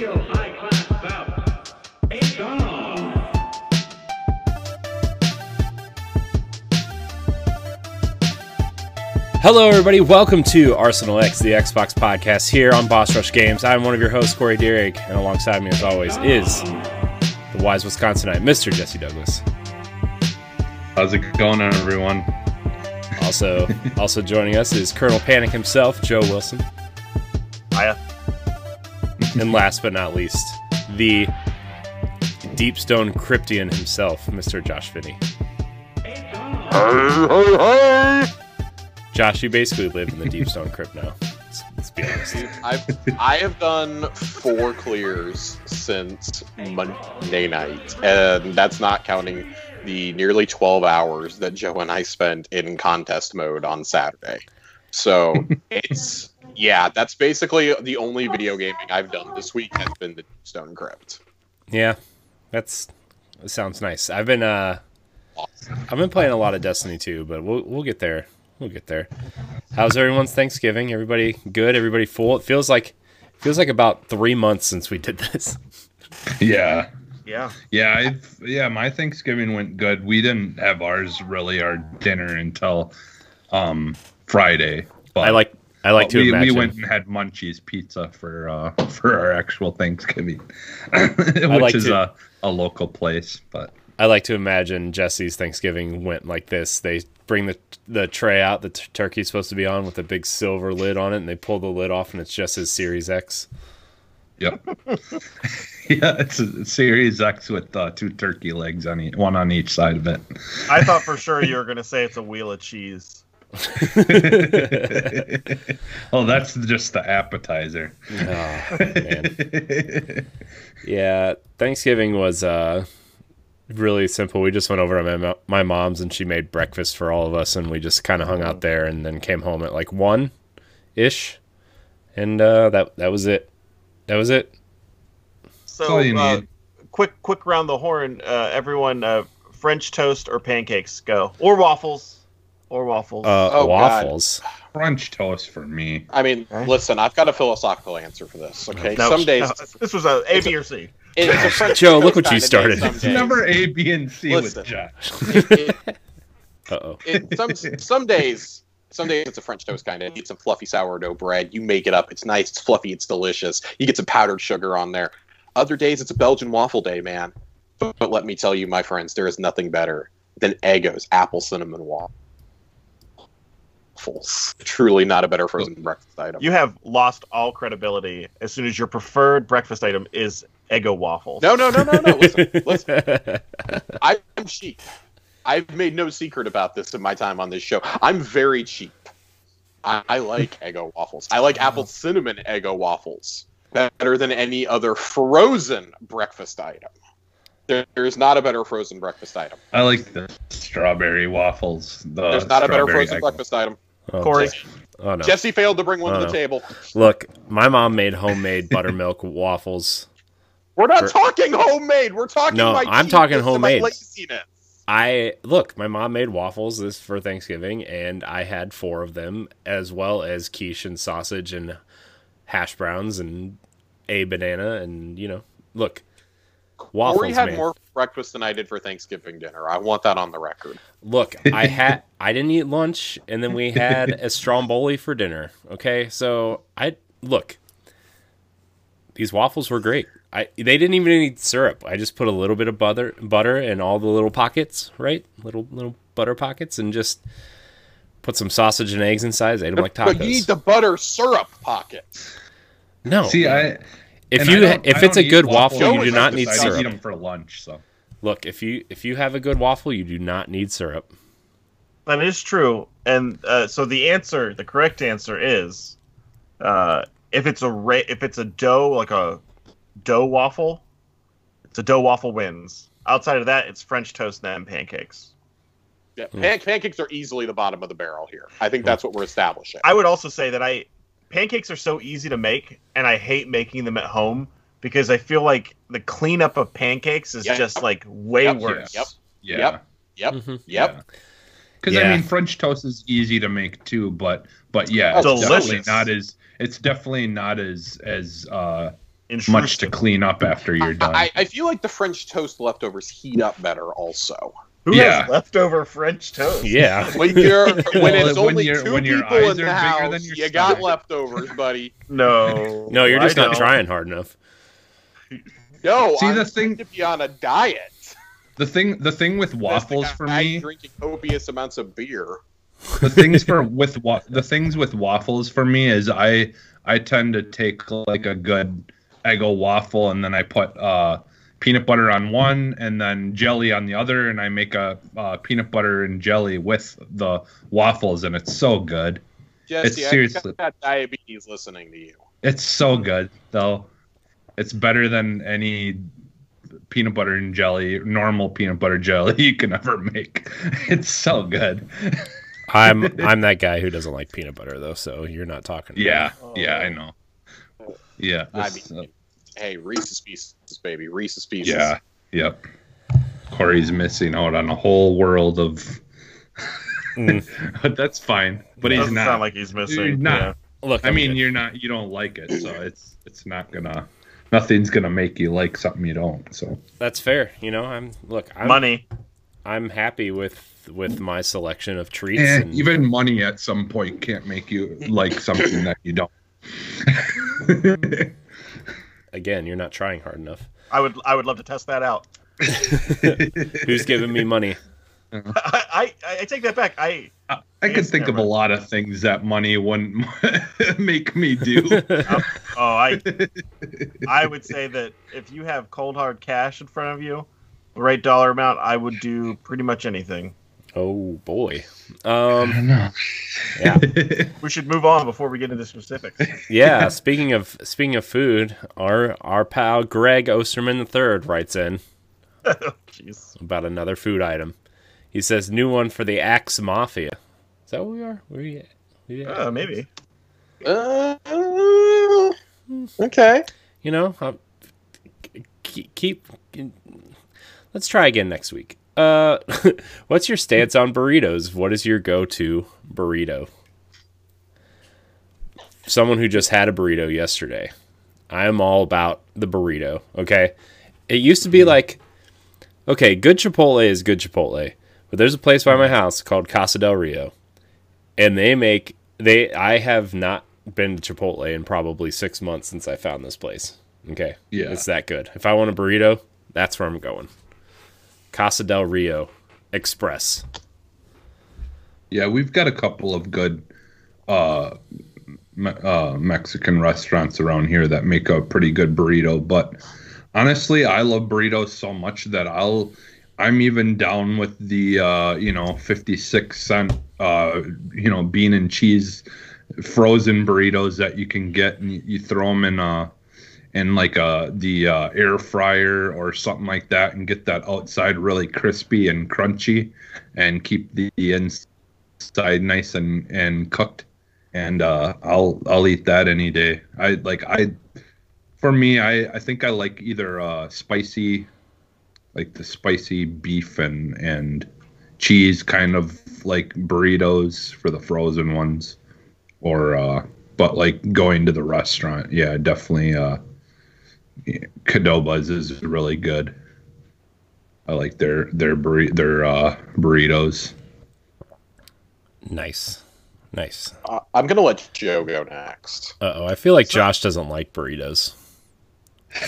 real high class stuff. It's on. Hello, everybody. Welcome to Arsenal X, the Xbox podcast here on Boss Rush Games. I'm one of your hosts, Corey Deering, and alongside me, as always, is the wise Wisconsinite, Mr. Jesse Douglas. How's it going, everyone? Also, also joining us is Colonel Panic himself, Joe Wilson, Hiya. And last but not least, the Deepstone Cryptian himself, Mr. Josh Finney. Hey, hey, hey! Josh, you basically live in the Deepstone Crypt now. Let's, let's be honest. I've I have done four clears since Monday night, and that's not counting the nearly twelve hours that Joe and I spent in contest mode on Saturday. So it's yeah, that's basically the only video gaming I've done this week has been the Stone Crypt. Yeah, that's that sounds nice. I've been uh I've been playing a lot of Destiny too, but we'll we'll get there. We'll get there. How's everyone's Thanksgiving? Everybody good? Everybody full? It feels like feels like about three months since we did this. Yeah, Yeah. yeah, I've, yeah. My Thanksgiving went good. We didn't have ours really our dinner until um Friday. But I like I like but to we, imagine. we went and had Munchies Pizza for uh for our actual Thanksgiving, which like is to- a a local place. But I like to imagine Jesse's Thanksgiving went like this. They bring the the tray out the t- turkey's supposed to be on with a big silver lid on it, and they pull the lid off, and it's just his Series X. yep, yeah, it's a Series X with uh, two turkey legs on each, one on each side of it. I thought for sure you were going to say it's a wheel of cheese. oh, that's just the appetizer. Oh, man. Yeah, Thanksgiving was uh, really simple. We just went over to my, my mom's and she made breakfast for all of us, and we just kind of hung out there, and then came home at like one ish, and uh, that that was it. That was it. So, you uh, need. quick, quick round the horn. Uh, everyone, uh, French toast or pancakes? Go or waffles, or waffles. Uh, Oh, God. waffles. French toast for me. I mean, Okay. listen, I've got a philosophical answer for this. Okay, No, some days no, this was a A, B, or C. it's a French Joe, look what you started. some It's days. never A, B, and C Listen. with Josh. Uh oh. some some days some days it's a French toast kind of. You get some fluffy sourdough bread. You make it up. It's nice. It's fluffy. It's delicious. You get some powdered sugar on there. Other days it's a Belgian waffle day, man. But, but let me tell you, my friends, there is nothing better than Eggo's apple cinnamon waffles. Truly not a better frozen breakfast item. You have lost all credibility as soon as your preferred breakfast item is Eggo waffles. no, no, no, no, no. Listen, listen. I'm cheap. I've made no secret about this in my time on this show. I'm very cheap. I, I like Eggo waffles. I like apple cinnamon Eggo waffles better than any other frozen breakfast item. There, there's not a better frozen breakfast item. I like the strawberry waffles. The There's not a better frozen egg- breakfast item. Oh, Corey. Oh no. Jesse failed to bring one Oh, to the no. table. Look, my mom made homemade buttermilk waffles. We're not For- talking homemade. We're talking. No, I'm talking cheapness and my homemade. I look, my mom made waffles this for Thanksgiving, and I had four of them, as well as quiche and sausage and hash browns and a banana, and you know, look, waffles, Corey had man. more breakfast than I did for Thanksgiving dinner. I want that on the record. Look, I had I didn't eat lunch, and then we had a stromboli for dinner. Okay, so I look. These waffles were great. I they didn't even need syrup. I just put a little bit of butter butter in all the little pockets, right? Little little butter pockets, and just put some sausage and eggs inside. Ate them like tacos. But you need the butter syrup pockets. no, See, I if and you if it's a good eat waffle, you do not need syrup. I eat them for lunch. So Look, if you if you have a good waffle, you do not need syrup. That is true. And uh, so the answer, the correct answer is, uh, if it's a ra- if it's a dough like a dough waffle, it's a dough waffle wins. Outside of that, it's French toast and pancakes. Yeah, pan- pancakes are easily the bottom of the barrel here. I think that's what we're establishing. I would also say that I pancakes are so easy to make, and I hate making them at home because I feel like the cleanup of pancakes is Yep. just like way Yep. worse. Yep. yeah, Yep. Yep. Mhm. Yep. Because Yeah. I mean, French toast is easy to make too, but but yeah, Oh, it's definitely delicious. not as it's definitely not as as uh much to clean up after you're done. I, I feel like the French toast leftovers heat up better also. Who Yeah. has leftover French toast? Yeah. When you're when it's when only your- two when people in are the house, than your you got leftovers, buddy. No. No, you're just I not don't. trying hard enough. No, See, I'm the trying thing- to be on a diet. the thing, the thing with waffles for me, drinking copious amounts of beer. the things for with wa- the things with waffles for me is I I tend to take like a good Eggo waffle and then I put uh, peanut butter on one and then jelly on the other and I make a uh, peanut butter and jelly with the waffles and it's so good. Jesse, I seriously- got diabetes listening to you. It's so good though. It's better than any peanut butter and jelly, normal peanut butter jelly you can ever make. It's so good. I'm I'm that guy who doesn't like peanut butter though, so you're not talking. to me. Yeah, yeah, I know. Yeah, I this, mean, hey, Reese's Pieces, baby, Reese's Pieces. Yeah. Yep. Corey's missing out on a whole world of. Mm. but that's fine. But he's Doesn't not. sound like he's missing. You're not. Yeah. Look, I I'm mean, good. you're not. You don't like it, so it's it's not gonna. Nothing's gonna make you like something you don't. So that's fair. You know, I'm look, I'm Money. I'm happy with with my selection of treats. Eh, and even money at some point can't make you like something that you don't. again, you're not trying hard enough. I would I would love to test that out. Who's giving me money? I, I I take that back. I I could think of a lot of things that money wouldn't make me do. oh I I would say that if you have cold hard cash in front of you, the right dollar amount, I would do pretty much anything. Oh boy. I Um don't know. yeah. We should move on before we get into specifics. Yeah, speaking of speaking of food, our our pal Greg Osterman III writes in Jeez. about another food item. He says new one for the Axe Mafia. Is that what we are? where We, we Uh, maybe. Uh, okay. you know, uh, keep, keep let's try again next week. Uh what's your stance on burritos? What is your go-to burrito? Someone who just had a burrito yesterday. I am all about the burrito, okay? It used to be like okay, good Chipotle is good Chipotle. But there's a place by my house called Casa del Rio. And they make they I have not been to Chipotle in probably 6 months since I found this place. Okay. Yeah. It's that good. If I want a burrito, that's where I'm going. Casa del Rio Express. Yeah, we've got a couple of good uh, me- uh, Mexican restaurants around here that make a pretty good burrito. But honestly, I love burritos so much that I'll I'm even down with the uh, you know 56 cent uh, you know bean and cheese frozen burritos that you can get and you, you throw them in uh in like uh the uh, air fryer or something like that and get that outside really crispy and crunchy and keep the inside nice and and cooked. And uh i'll i'll eat that any day. I like i for me i i think i like either uh spicy like the spicy beef and and cheese kind of like burritos for the frozen ones or uh but like going to the restaurant. Yeah definitely uh Qdobas is really good. I like their their burri- their uh, burritos. Nice. Nice. Uh, I'm gonna let Joe go next. Uh-oh, I feel like Josh doesn't like burritos.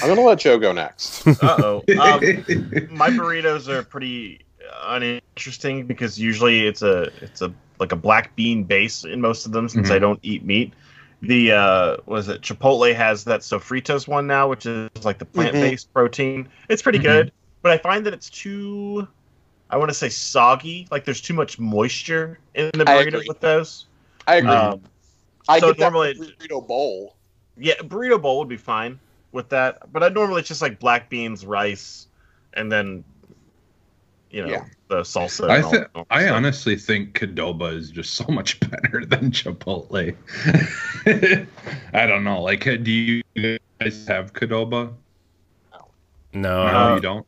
I'm gonna let Joe go next. Uh oh. Um, my burritos are pretty uninteresting because usually it's a it's a like a black bean base in most of them since I Mhm. don't eat meat. The uh was it Chipotle has that sofritos one now, which is like the plant based protein. It's pretty Mhm. good, but I find that it's too I want to say soggy. Like there's too much moisture in the burrito with those. I agree. Um, I so get normally- burrito bowl. yeah, burrito bowl would be fine with that, but I normally it's just like black beans, rice, and then you know Yeah. The salsa. I and all- th- all I honestly think Qdoba is just so much better than Chipotle. I don't know. Like, do you guys have Qdoba? No, No, I Uh, you don't.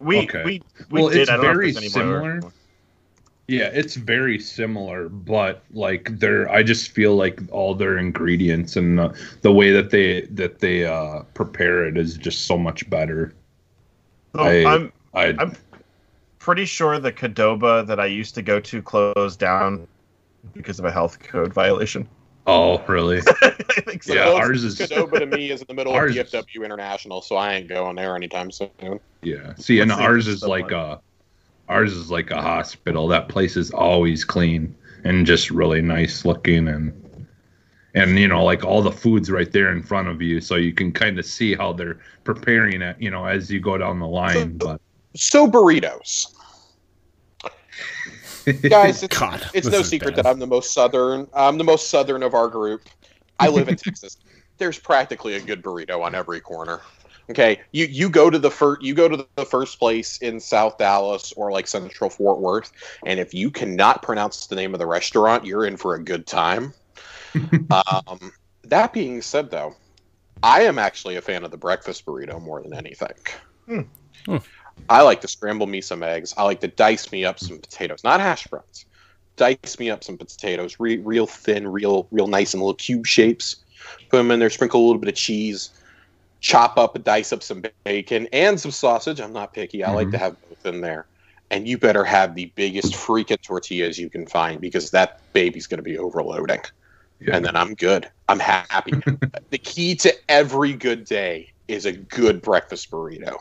we okay. we we Well, did. it's I don't know if very there's any similar. Yeah, it's very similar, but like they're I just feel like all their ingredients and the, the way that they that they uh prepare it is just so much better. So I- I'm I I'm- pretty sure the Qdoba that I used to go to closed down because of a health code violation. oh really? I think so. Yeah, Closest ours is- Qdoba to me is in the middle of ours is- DFW International, so I ain't going there anytime soon. Yeah. See, and Let's see ours is it's like somewhat- a ours is like a hospital. That place is always clean and just really nice looking and and you know like all the food's right there in front of you so you can kind of see how they're preparing it you know as you go down the line but So burritos, guys. It's, God, it's no secret bad. that I'm the most southern. I'm the most southern of our group. I live in Texas. There's practically a good burrito on every corner. Okay, you you go to the first you go to the first place in South Dallas or like Central Fort Worth, and if you cannot pronounce the name of the restaurant, you're in for a good time. um, that being said, though, I am actually a fan of the breakfast burrito more than anything. Hmm. Hmm. I like to scramble me some eggs. I like to dice me up some potatoes, not hash browns. Dice me up some potatoes, re- real thin, real, real nice in little cube shapes. Put them in there. Sprinkle a little bit of cheese. Chop up dice up some bacon and some sausage. I'm not picky. I like Mhm. to have both in there. And you better have the biggest freaking tortillas you can find because that baby's going to be overloading yeah. and then I'm good. I'm happy. the key to every good day is a good breakfast burrito.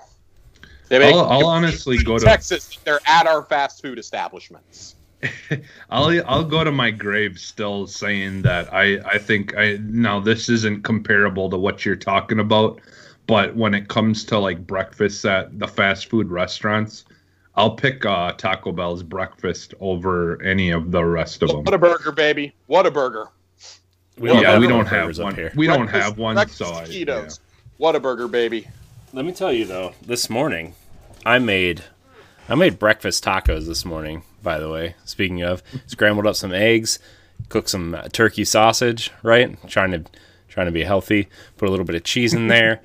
They make I'll, I'll honestly go to Texas. They're at our fast food establishments. I'll I'll go to my grave still saying that I I think I now this isn't comparable to what you're talking about, but when it comes to like breakfasts at the fast food restaurants, I'll pick uh, Taco Bell's breakfast over any of the rest of them. Whataburger, baby! Whataburger! We yeah, we don't have one. here. We don't have one, so I, yeah. Whataburger, baby! Let me tell you though, this morning I made I made breakfast tacos this morning. By the way, speaking of, scrambled up some eggs, cooked some turkey sausage. Right, trying to trying to be healthy. Put a little bit of cheese in there.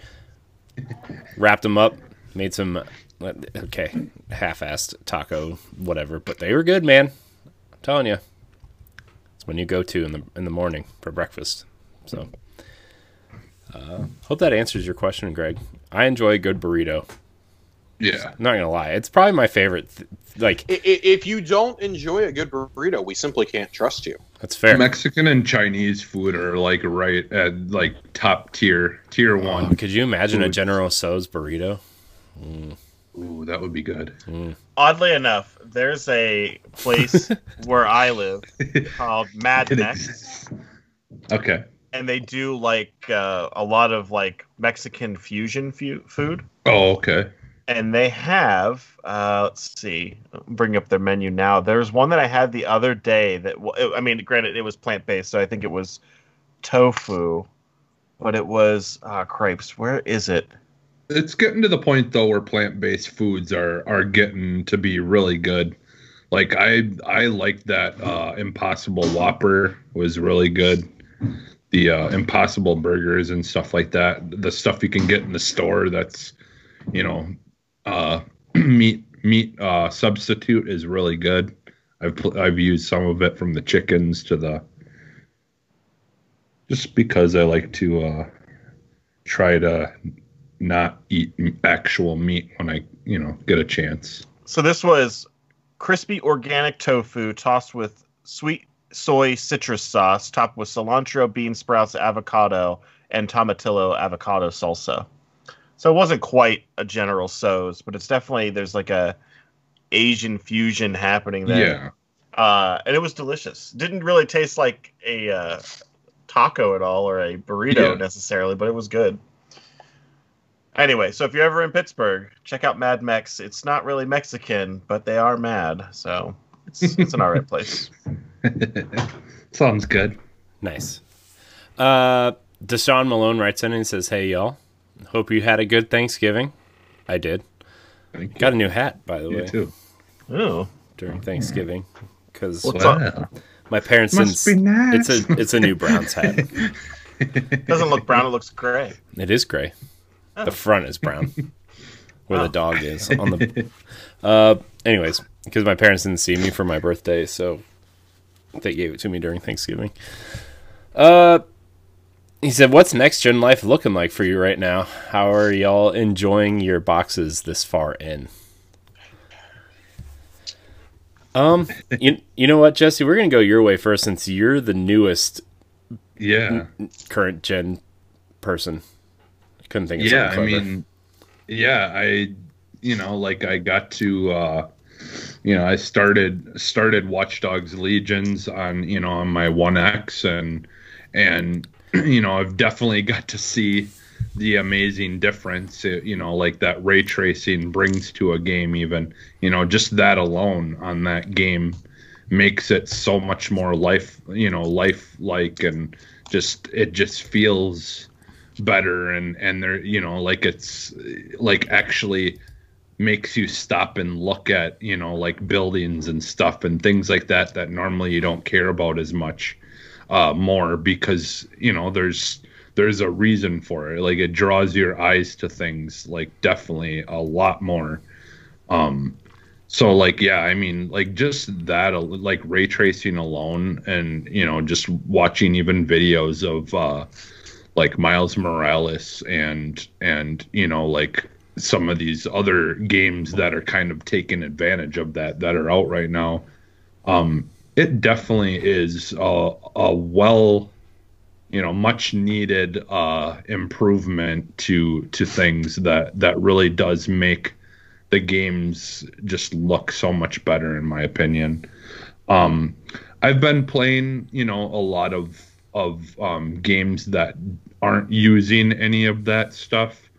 wrapped them up. Made some okay, half-assed taco, whatever. But they were good, man. I'm telling you, it's when you go to in the in the morning for breakfast. So. Uh, hope that answers your question, Greg. I enjoy a good burrito. yeah. I'm not gonna lie, it's probably my favorite. Th- like I- i- If you don't enjoy a good burrito, we simply can't trust you. that's fair. Mexican and Chinese food are like right at like top tier, tier Oh, one. could you imagine a General Tso's burrito? Ooh, that would be good. Mm. Oddly enough, there's a place where I live called Mad Mex Okay. And they do like uh, a lot of like Mexican fusion fu- food. Oh, okay. and they have uh let's see bring up their menu now there's one that i had the other day that w- i mean granted it was plant-based so i think it was tofu but it was uh crepes where is it It's getting to the point though where plant-based foods are are getting to be really good. Like I I like that uh Impossible Whopper was really good. The uh Impossible burgers and stuff like that. The stuff you can get in the store that's you know uh meat meat uh substitute is really good. I've pl- I've used some of it from the chickens to the just because I like to uh try to not eat actual meat when I, you know, get a chance. so this was crispy organic tofu tossed with sweet soy citrus sauce topped with cilantro bean sprouts avocado and tomatillo avocado salsa so it wasn't quite a general tso's but it's definitely there's like a asian fusion happening there Yeah. uh, and it was delicious. Didn't really taste like a uh, taco at all or a burrito Yeah. necessarily, but it was good. Anyway, so if you're ever in Pittsburgh, check out Mad Mex. It's not really Mexican, but they are mad, so it's it's an alright place. Sounds good. Nice. Uh, Deshaun Malone writes in and says, "Hey y'all, hope you had a good Thanksgiving. I did. Thank you. Got a new hat by the You way too. Oh. during Thanksgiving because Wow. my parents Must didn't. be nice. It's a it's a new Browns hat. it doesn't look brown. It looks gray. It is gray. Oh. The front is brown. where the dog is on the. Uh, anyways, because my parents didn't see me for my birthday, so they gave it to me during Thanksgiving. Uh, he said, "What's next gen life looking like for you right now? How are y'all enjoying your boxes this far in?" Um, you you know what, Jesse? We're gonna go your way first since you're the newest Yeah. current gen person. Couldn't think of yeah something i mean yeah i you know like i got to uh you know i started started watch dogs legions on you know on my 1x and and you know i've definitely got to see the amazing difference uh, you know like that ray tracing brings to a game even you know just that alone on that game makes it so much more life you know life like and just it just feels better and and they're you know like it's like actually makes you stop and look at you know like buildings and stuff and things like that that normally you don't care about as much uh more because you know there's there's a reason for it. Like it draws your eyes to things like definitely a lot more. Um so like yeah i mean like just that like ray tracing alone and you know just watching even videos of uh like Miles Morales and and you know like some of these other games that are kind of taking advantage of that that are out right now. Um, it definitely is a, a well, you know, much needed uh, improvement to to things that that really does make the games just look so much better in my opinion. Um, I've been playing, you know, a lot of of um, games that aren't using any of that stuff.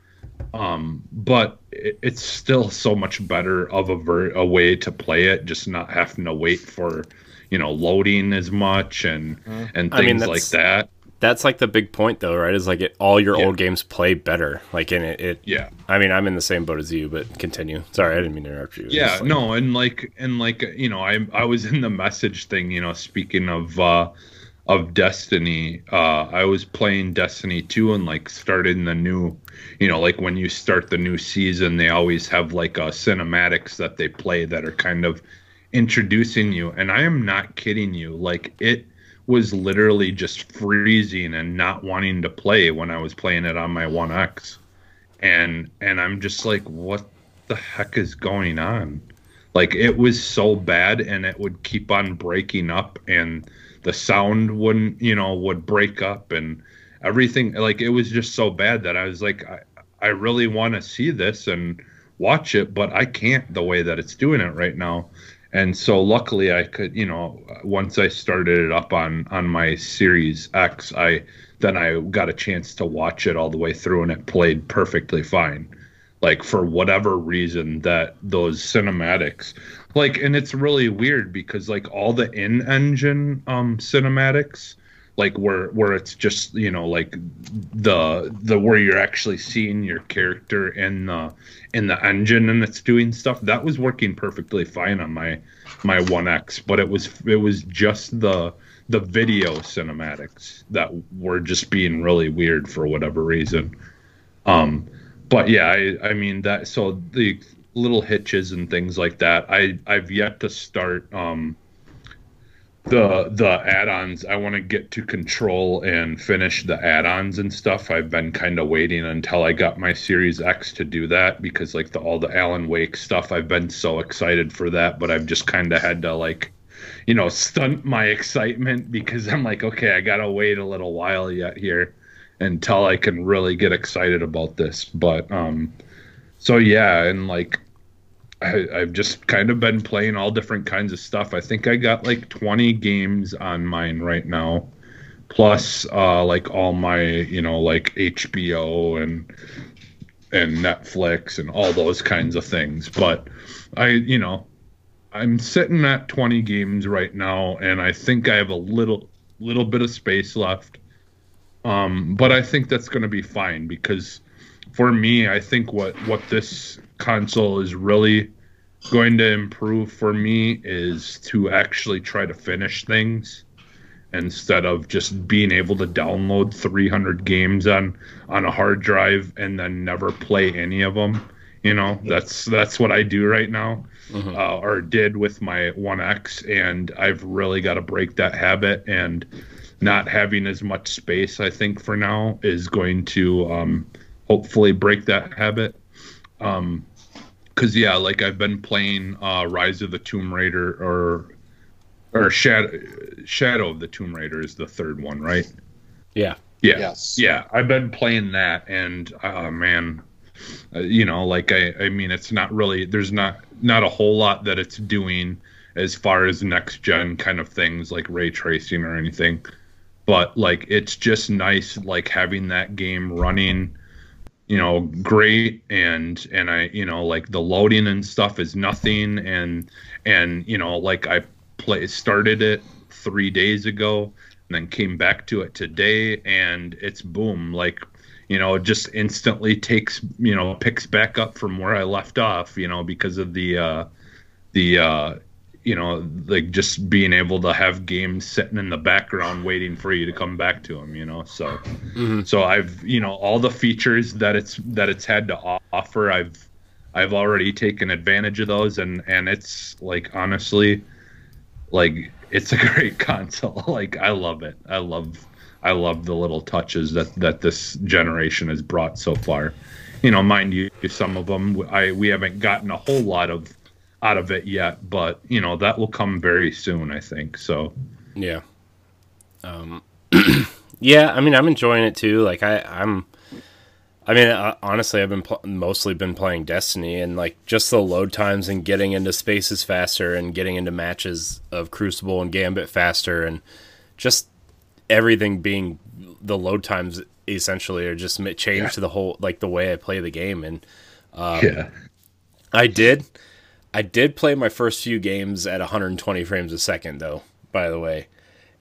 Um, but it, it's still so much better of a, ver- a way to play it, just not having to wait for, you know, loading as much and and I mean, things like that. That's like the big point, though, right? Is like it, all your Yeah. old games play better. Like in it, it. Yeah. I mean, I'm in the same boat as you, but continue. Sorry, I didn't mean to interrupt you. Yeah, like- no, and like and like you know, I I was in the message thing, you know, speaking of uh of Destiny, uh I was playing Destiny 2 and like started the new, you know, like when you start the new season, they always have like uh cinematics that they play that are kind of introducing you and I am not kidding you, like it was literally just freezing and not wanting to play when I was playing it on my 1X. And and I'm just like what the heck is going on? Like it was so bad and it would keep on breaking up and the sound wouldn't, you know, would break up and everything like it was just so bad that I was like I, I really want to see this and watch it, but I can't the way that it's doing it right now. And so luckily I could, you know, once I started it up on on my Series X, I then I got a chance to watch it all the way through and it played perfectly fine like for whatever reason that those cinematics like and it's really weird because like all the in engine um cinematics like where where it's just you know like the the where you're actually seeing your character in the in the engine and it's doing stuff that was working perfectly fine on my my 1x but it was it was just the the video cinematics that were just being really weird for whatever reason. Um but yeah i i mean that so the little hitches and things like that. I i've yet to start um the the add-ons. I want to get to control and finish the add-ons and stuff. I've been kind of waiting until i got my series x to do that because like the all the alan wake stuff i've been so excited for that but i've just kind of had to like you know stunt my excitement because i'm like okay i gotta wait a little while yet here until i can really get excited about this. But um so yeah and like I, I've just kind of been playing all different kinds of stuff. I think I got like 20 games on mine right now, plus uh, like all my you know like HBO and and Netflix and all those kinds of things. But I you know I'm sitting at 20 games right now, and I think I have a little little bit of space left. Um, but I think that's going to be fine because for me, I think what what this console is really going to improve for me is to actually try to finish things instead of just being able to download 300 games on on a hard drive and then never play any of them You know, that's that's what I do right now, Mhm. uh, or did with my One X, and I've really got to break that habit. And not having as much space, I think, for now is going to um, hopefully break that habit. Um, cause yeah, like I've been playing uh, Rise of the Tomb Raider or or Shadow Shadow of the Tomb Raider is the third one, right? Yeah. Yeah. Yes. Yeah, I've been playing that, and uh, man, uh, you know, like I, I mean, it's not really. There's not not a whole lot that it's doing as far as next gen kind of things like ray tracing or anything, but like it's just nice, like having that game running, you know, great, and and I, you know, like the loading and stuff is nothing, and and you know, like I play started it three days ago and then came back to it today. And it's boom like you know it just instantly takes you know picks back up from where i left off you know because of the uh the uh you know like just being able to have games sitting in the background waiting for you to come back to them you know? So Mhm. so i've you know all the features that it's that it's had to offer i've i've already taken advantage of those and and it's like honestly like it's a great console. Like i love it. I love i love the little touches that that this generation has brought so far. You know mind you some of them i we haven't gotten a whole lot of out of it yet but you know that will come very soon i think so Yeah. Um, yeah, I mean, I'm enjoying it too. Like, I, I'm, I mean, uh, honestly, I've been pl- mostly been playing Destiny, and like just the load times and getting into spaces faster, and getting into matches of Crucible and Gambit faster, and just everything being the load times essentially are just changed Yeah. to the whole like the way I play the game, and yeah I did. I did play my first few games at 120 frames a second, though. By the way,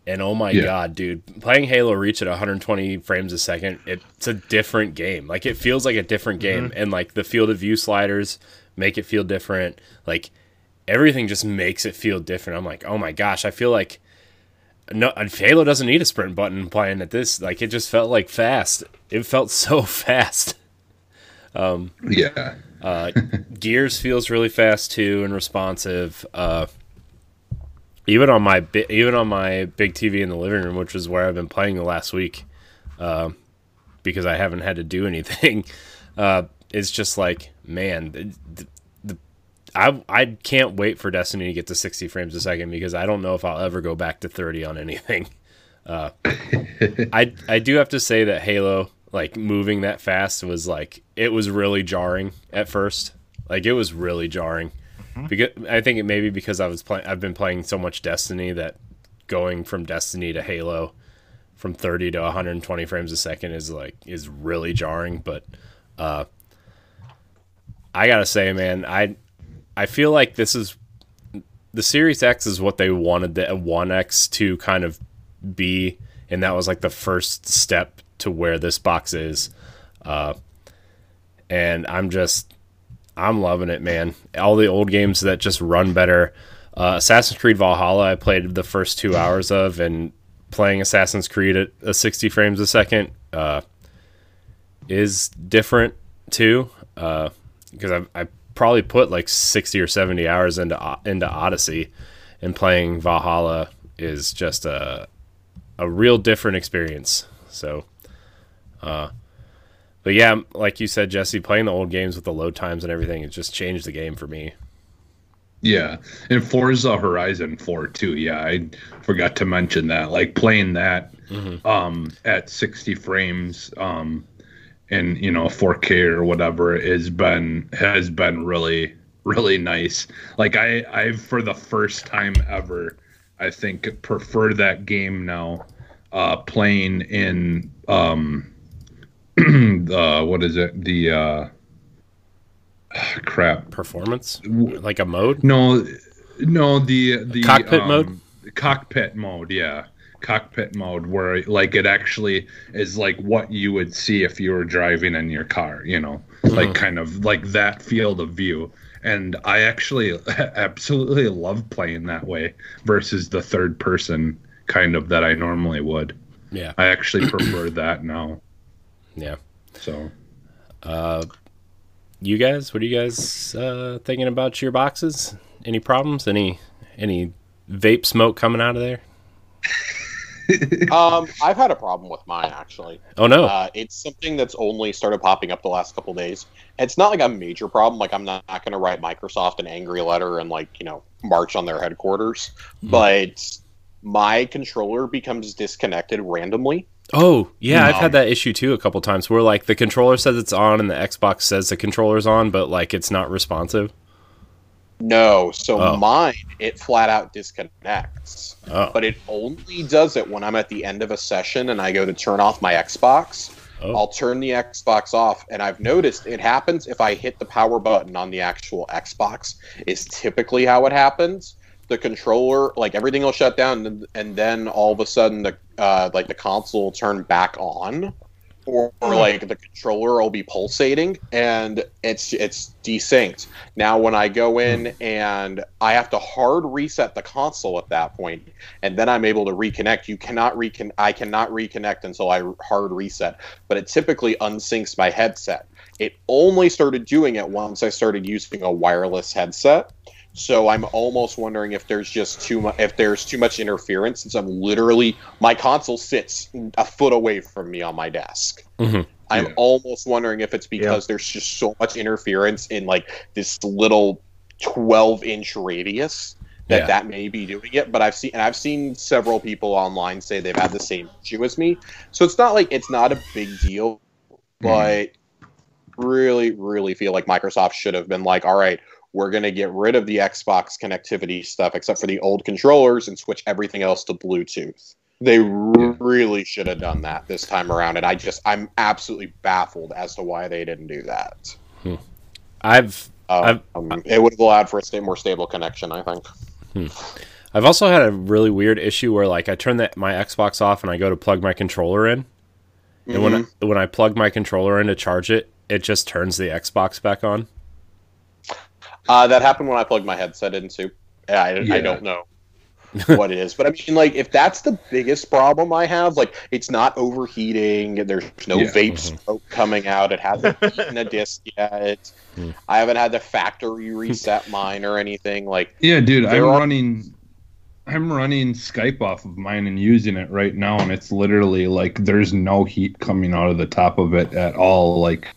and oh my Yeah. god, dude, playing Halo Reach at 120 frames a second, it's a different game. Like it feels like a different mm-hmm. game, and like the field of view sliders make it feel different. Like everything just makes it feel different. I'm like, oh my gosh, I feel like no Halo doesn't need a sprint button playing at this. Like it just felt like fast. It felt so fast. Um, yeah Uh, Gears feels really fast too and responsive. Uh, even on my bi- even on my big TV in the living room, which is where I've been playing the last week, uh, because I haven't had to do anything. Uh, it's just like man, the, the, the, I I can't wait for Destiny to get to 60 frames a second because I don't know if I'll ever go back to 30 on anything. Uh, I I do have to say that Halo like moving that fast was like it was really jarring at first. Like it was really jarring. Because I think it maybe because I was playing I've been playing so much Destiny that going from Destiny to Halo from 30 to 120 frames a second is like is really jarring, but uh I got to say man, I I feel like this is the Series X is what they wanted the One X to kind of be, and that was like the first step to where this box is. Uh, and I'm just, I'm loving it, man. All the old games that just run better. Uh, Assassin's Creed Valhalla, I played the first two hours of, and playing Assassin's Creed at a 60 frames a second uh, is different too. Because I I probably put like 60 or 70 hours into into Odyssey, and playing Valhalla is just a a real different experience. So, uh, but yeah, like you said, Jesse, playing the old games with the load times and everything, it just changed the game for me. Yeah, and Forza Horizon 4 too. Yeah, I forgot to mention that. Like playing that um at 60 frames um and you know 4K or whatever has been has been really really nice. Like I I for the first time ever I think prefer that game now uh playing in um the what is it? The uh crap Performance, like a mode. no, no, the the Cockpit um, mode? Cockpit mode, yeah, cockpit mode, where like it actually is like what you would see if you were driving in your car, you know, like kind of like that field of view. And I actually absolutely love playing that way versus the third person kind of that I normally would. Yeah, I actually prefer that now. Yeah. So uh, you guys, what are you guys uh, thinking about your boxes? Any problems? Any any vape smoke coming out of there? Um, I've had a problem with mine actually. Oh no! Uh, it's something that's only started popping up the last couple days. It's not like a major problem. Like I'm not, not going to write Microsoft an angry letter and like you know march on their headquarters. Mhm. But my controller becomes disconnected randomly. Oh yeah, I've had that issue too a couple times where like the controller says it's on and the Xbox says the controller's on, but like it's not responsive. No, so Oh. mine it flat out disconnects. Oh, But it only does it when I'm at the end of a session and I go to turn off my Xbox. oh. I'll turn the Xbox off, and I've noticed it happens if I hit the power button on the actual Xbox. Is typically how it happens. The controller, like everything, will shut down, and, and then all of a sudden, the uh, like the console will turn back on, or, or like the controller will be pulsating, and it's it's desynced. Now, when I go in and I have to hard reset the console at that point, and then I'm able to reconnect. You cannot recon. I cannot reconnect until I hard reset but it typically unsyncs my headset. It only started doing it once I started using a wireless headset. So I'm almost wondering if there's just too much if there's too much interference since I'm literally my console sits a foot away from me on my desk. Mhm. I'm Yeah. almost wondering if it's because there's just so much interference in like this little 12 inch radius that Yeah. that may be doing it. But I've seen and I've seen several people online say they've had the same issue as me. So it's not like it's not a big deal, but really, really feel like Microsoft should have been like, all right, we're going to get rid of the Xbox connectivity stuff except for the old controllers and switch everything else to Bluetooth. They Yeah. really should have done that this time around, and I just I'm absolutely baffled as to why they didn't do that. I've Um, um, it would have allowed for a more stable connection, I think. I've also had a really weird issue where like I turn that my Xbox off and I go to plug my controller in, and when I, when I plug my controller in to charge it, it just turns the Xbox back on. Uh, that happened when I plugged my headset in too. I, Yeah. I don't know what it is, but I mean, like, if that's the biggest problem I have, like, it's not overheating. There's no Yeah. vape Mhm. smoke coming out. It hasn't eaten a disc yet. Hmm. I haven't had to factory reset mine or anything. Like, Yeah, dude, I'm are- running I'm running Skype off of mine and using it right now and it's literally like there's no heat coming out of the top of it at all like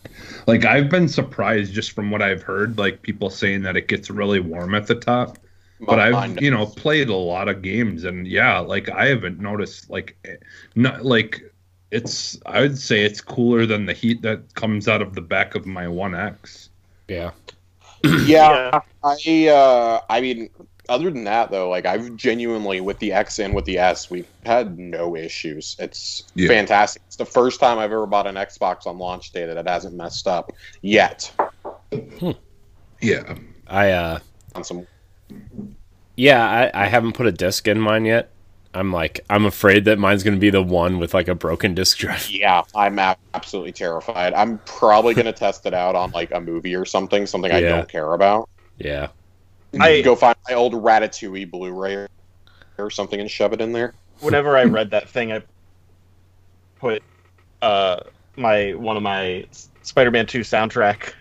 like I've been surprised just from what I've heard like people saying that it gets really warm at the top but I've you know played a lot of games and yeah like I haven't noticed like not like it's I would say it's cooler than the heat that comes out of the back of my 1X. Yeah. yeah, I, uh, I mean, other than that, though, like, I've genuinely, with the X and with the S, we've had no issues. It's Yeah. fantastic. It's the first time I've ever bought an Xbox on launch day that it hasn't messed up yet. Yeah. I uh On some yeah, I, I haven't put a disc in mine yet. I'm like I'm afraid that mine's gonna be the one with like a broken disc drive. Yeah, I'm a- absolutely terrified. I'm probably going to test it out on like a movie or something, something I Yeah. don't care about. Yeah. I- could go find my old Ratatouille Blu-ray or something and shove it in there. whenever I read that thing, I put uh, my one of my Spider-Man Two soundtrack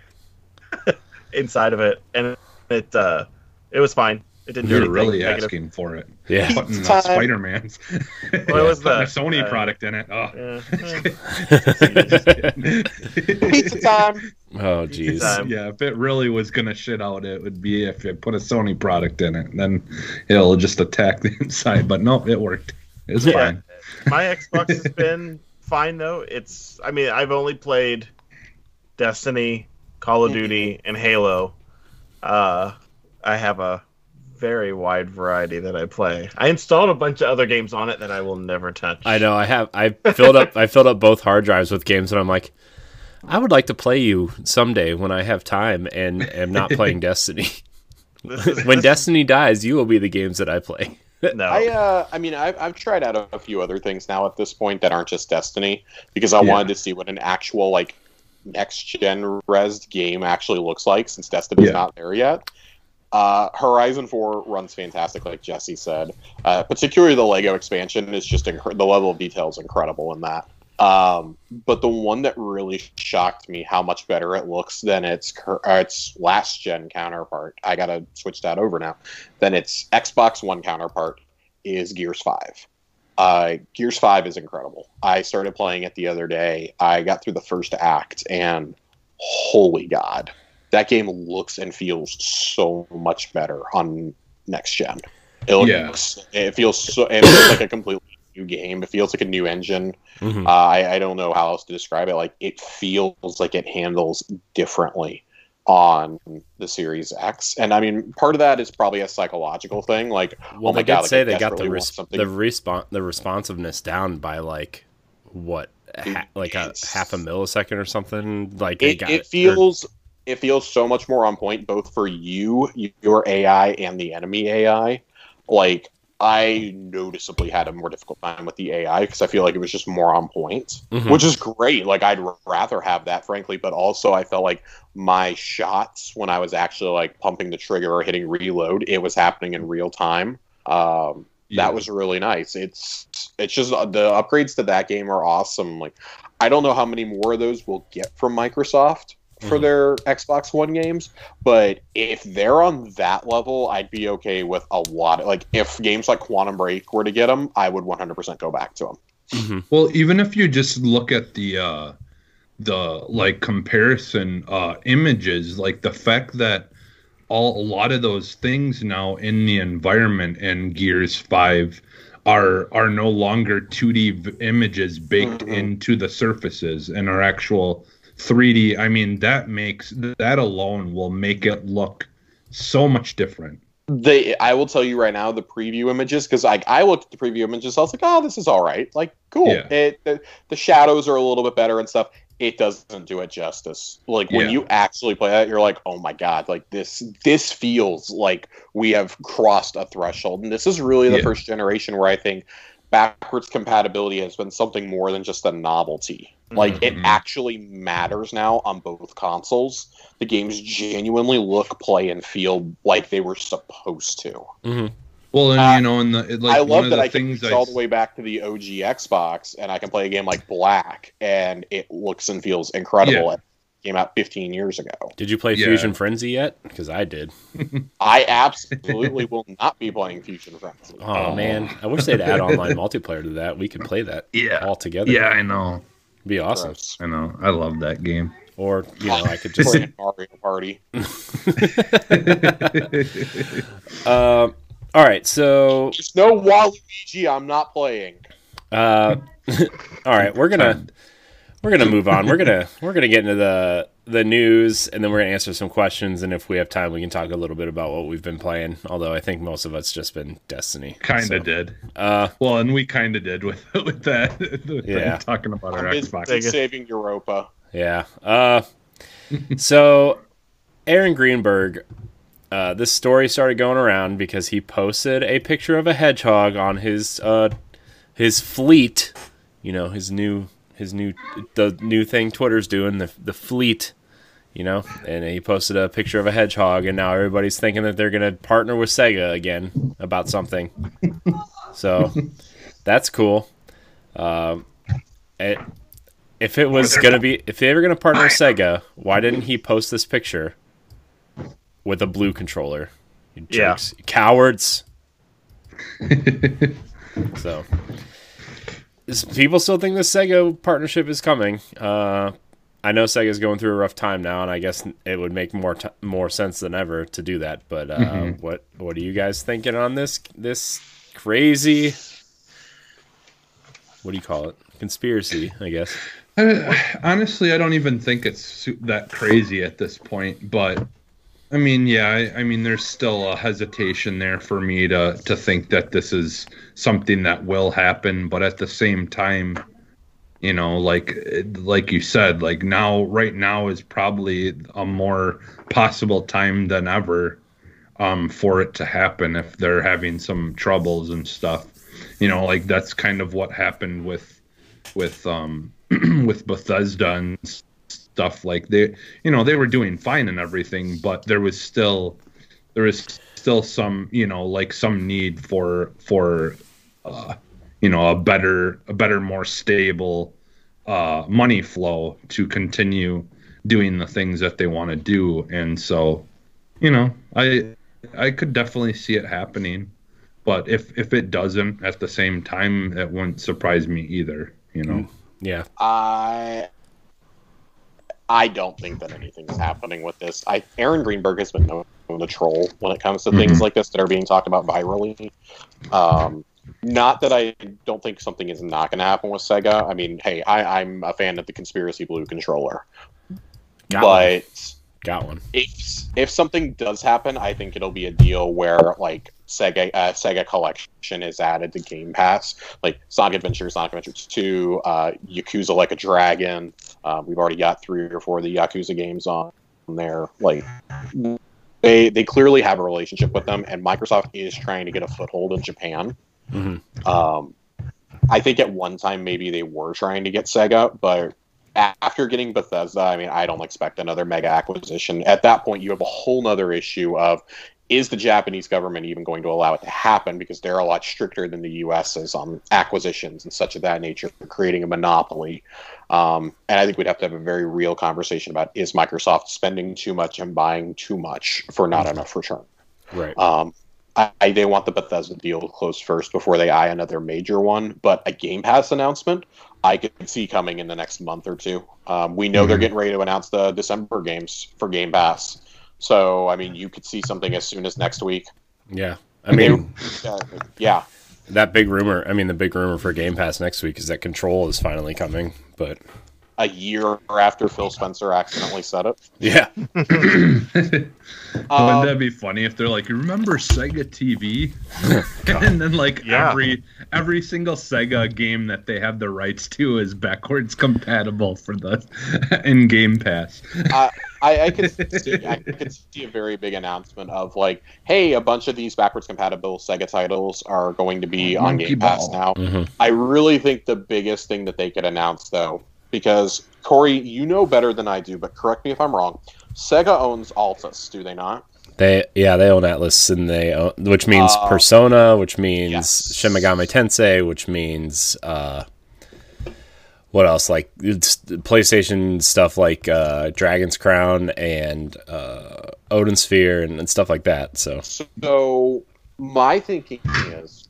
inside of it, and it uh, it was fine. It didn't do You're anything really negative. asking for it. Yeah. Putting Time. uh, Spider Man's. Well, it was the, Sony uh, product in it. Oh. Yeah. Pizza time. Oh jeez. yeah, if it really was gonna shit out, it would be if it put a Sony product in it. Then it'll just attack the inside. But no, it worked. It's Yeah. fine. My Xbox has been fine though. It's I mean I've only played Destiny, Call of Duty, and Halo. Uh, I have a very wide variety that I play. I installed a bunch of other games on it that I will never touch. I know. I have. I filled up. I filled up both hard drives with games, and I'm like, I would like to play you someday when I have time and am not playing Destiny. Is- when this is- Destiny dies, you will be the games that I play. no. I uh, I mean, I've, I've tried out a, a few other things now at this point that aren't just Destiny because I Yeah. wanted to see what an actual like next gen res game actually looks like since Destiny's Yeah. not there yet. Uh, Horizon 4 runs fantastic, like Jesse said. Uh, particularly the Lego expansion is just inc- the level of detail is incredible in that. Um, but the one that really shocked me how much better it looks than its cur- uh, its last gen counterpart. I gotta switch that over now. Than its Xbox One counterpart is Gears Five. Uh, Gears Five is incredible. I started playing it the other day. I got through the first act, and holy god, that game looks and feels so much better on next gen. It looks, it feels so, it feels like a completely new game. It feels like a new engine. Mhm. Uh, I, I don't know how else to describe it. Like it feels like it handles differently on the Series X, and I mean, part of that is probably a psychological thing. Like, Well, oh my they god, did like, say they got the res- the respon the responsiveness down by like what ha- like a half a millisecond or something. Like it, got it or- feels it feels so much more on point both for you your ai and the enemy ai like i noticeably had a more difficult time with the ai because i feel like it was just more on point Mhm. which is great like i'd rather have that frankly but also i felt like my shots when i was actually like pumping the trigger or hitting reload it was happening in real time um, Yeah. that was really nice. It's it's just uh, the upgrades to that game are awesome. Like I don't know how many more of those we'll get from Microsoft for Mhm. their Xbox One games, but if they're on that level, I'd be okay with a lot. Of, like if games like Quantum Break were to get them, I would 100% go back to them. Mhm. Well, even if you just look at the uh the like comparison uh images, like the fact that all a lot of those things now in the environment in Gears 5 are are no longer 2D v- images baked Mhm. into the surfaces and are actual 3D. I mean, that makes that alone will make it look so much different. They, I will tell you right now, the preview images, because like I looked at the preview images, I was like, oh, this is all right, like cool. Yeah. It the, the shadows are a little bit better and stuff. It doesn't do it justice. Like when Yeah. you actually play that, you're like, oh my god, like this this feels like we have crossed a threshold, and this is really the Yeah. first generation where I think backwards compatibility has been something more than just a novelty. Like it Mhm. actually matters now on both consoles. The games genuinely look, play, and feel like they were supposed to. Mhm. Well, and Uh, you know, and the it- like I one love of that the I can things reach I all the way back to the OG Xbox and I can play a game like Black and it looks and feels incredible. Yeah. It came out 15 years ago. Did you play Yeah. Fusion Frenzy yet? Because I did. I absolutely will not be playing Fusion Frenzy. Oh, Oh. man, I wish they'd add online multiplayer to that. We could play that Yeah. all together. Yeah, I know. It'd be awesome. Gross. I know. I love that game. Or you know, I could just. Playing Mario Party. uh, all right, so There's no Waluigi. I'm not playing. uh, all right, we're gonna we're gonna move on. We're gonna we're gonna get into the the news, and then we're gonna answer some questions. And if we have time, we can talk a little bit about what we've been playing. Although I think most of it's just been Destiny. Kind of So, did. Uh, Well, and we kind of did with with that. with Yeah. talking about our I'm Xbox. saving Europa. Yeah. Uh, so Aaron Greenberg, uh, this story started going around because he posted a picture of a hedgehog on his uh, his fleet. You know, his new his new the new thing Twitter's doing the the fleet. You know, and he posted a picture of a hedgehog, and now everybody's thinking that they're gonna partner with Sega again about something. So that's cool. Um, it, if it was gonna be, if they were gonna partner with Sega, why didn't he post this picture with a blue controller? You Yeah. jerks, You cowards. so, is- people still think the Sega partnership is coming. Uh, I know Sega's going through a rough time now, and I guess it would make more t- more sense than ever to do that. But uh, Mhm. what what are you guys thinking on this this crazy? What do you call it? Conspiracy, I guess. I, honestly, I don't even think it's that crazy at this point. But I mean, yeah, I, I mean, there's still a hesitation there for me to to think that this is something that will happen. But at the same time, you know, like like you said, like now, right now is probably a more possible time than ever um, for it to happen if they're having some troubles and stuff. You know, like that's kind of what happened with with um with Bethesda and stuff like they you know they were doing fine and everything but there was still there was still some you know like some need for for uh you know a better a better more stable uh, money flow to continue doing the things that they want to do. And so, you know, I I could definitely see it happening. But if if it doesn't at the same time, it wouldn't surprise me either. You know. Yeah. I I don't think that anything's happening with this. I Aaron Greenberg has been known to troll when it comes to things Mhm. like this that are being talked about virally. Um, not that I don't think something is not going to happen with Sega. I mean, hey, I, I'm a fan of the Conspiracy Blue controller, Got but Got one. if if something does happen, I think it'll be a deal where like Sega uh, Sega Collection is added to Game Pass, like Sonic Adventure, Sonic Adventure Two, uh, Yakuza Like a Dragon. Uh, we've already got three or four of the Yakuza games on there. Like they they clearly have a relationship with them, and Microsoft is trying to get a foothold in Japan. hmm Um, I think at one time maybe they were trying to get Sega, but after getting Bethesda, I mean, I don't expect another mega acquisition. At that point, you have a whole nother issue of is the Japanese government even going to allow it to happen because they're a lot stricter than the U.S. is on acquisitions and such of that nature, creating a monopoly. Um, and I think we'd have to have a very real conversation about is Microsoft spending too much and buying too much for not enough return. Right. Um, I, I they want the Bethesda deal to close first before they eye another major one. But a Game Pass announcement, I could see coming in the next month or two. Um, we know they're Mhm. getting ready to announce the December games for Game Pass. So I mean, you could see something as soon as next week. Yeah. I mean, Uh, yeah, that big rumor. I mean, the big rumor for Game Pass next week is that Control is finally coming. But a year after Phil Spencer accidentally said it. yeah, Wouldn't Um, that be funny if they're like, remember Sega TV? and then like Yeah. every every single Sega game that they have the rights to is backwards compatible for the in Game Pass. I, I could see, I could see a very big announcement of like, hey, a bunch of these backwards compatible Sega titles are going to be on Monkey Game Pass Ball. now. Mhm. I really think the biggest thing that they could announce, though, because Corey, you know better than I do, but correct me if I'm wrong. Sega owns Atlus, do they not? they yeah they own Atlus and they own, which means Uh, Persona, which means yes. Shin Megami Tensei, which means uh, what else? Like it's PlayStation stuff like uh, Dragon's Crown and uh, Odin Sphere and, and stuff like that. So So my thinking is,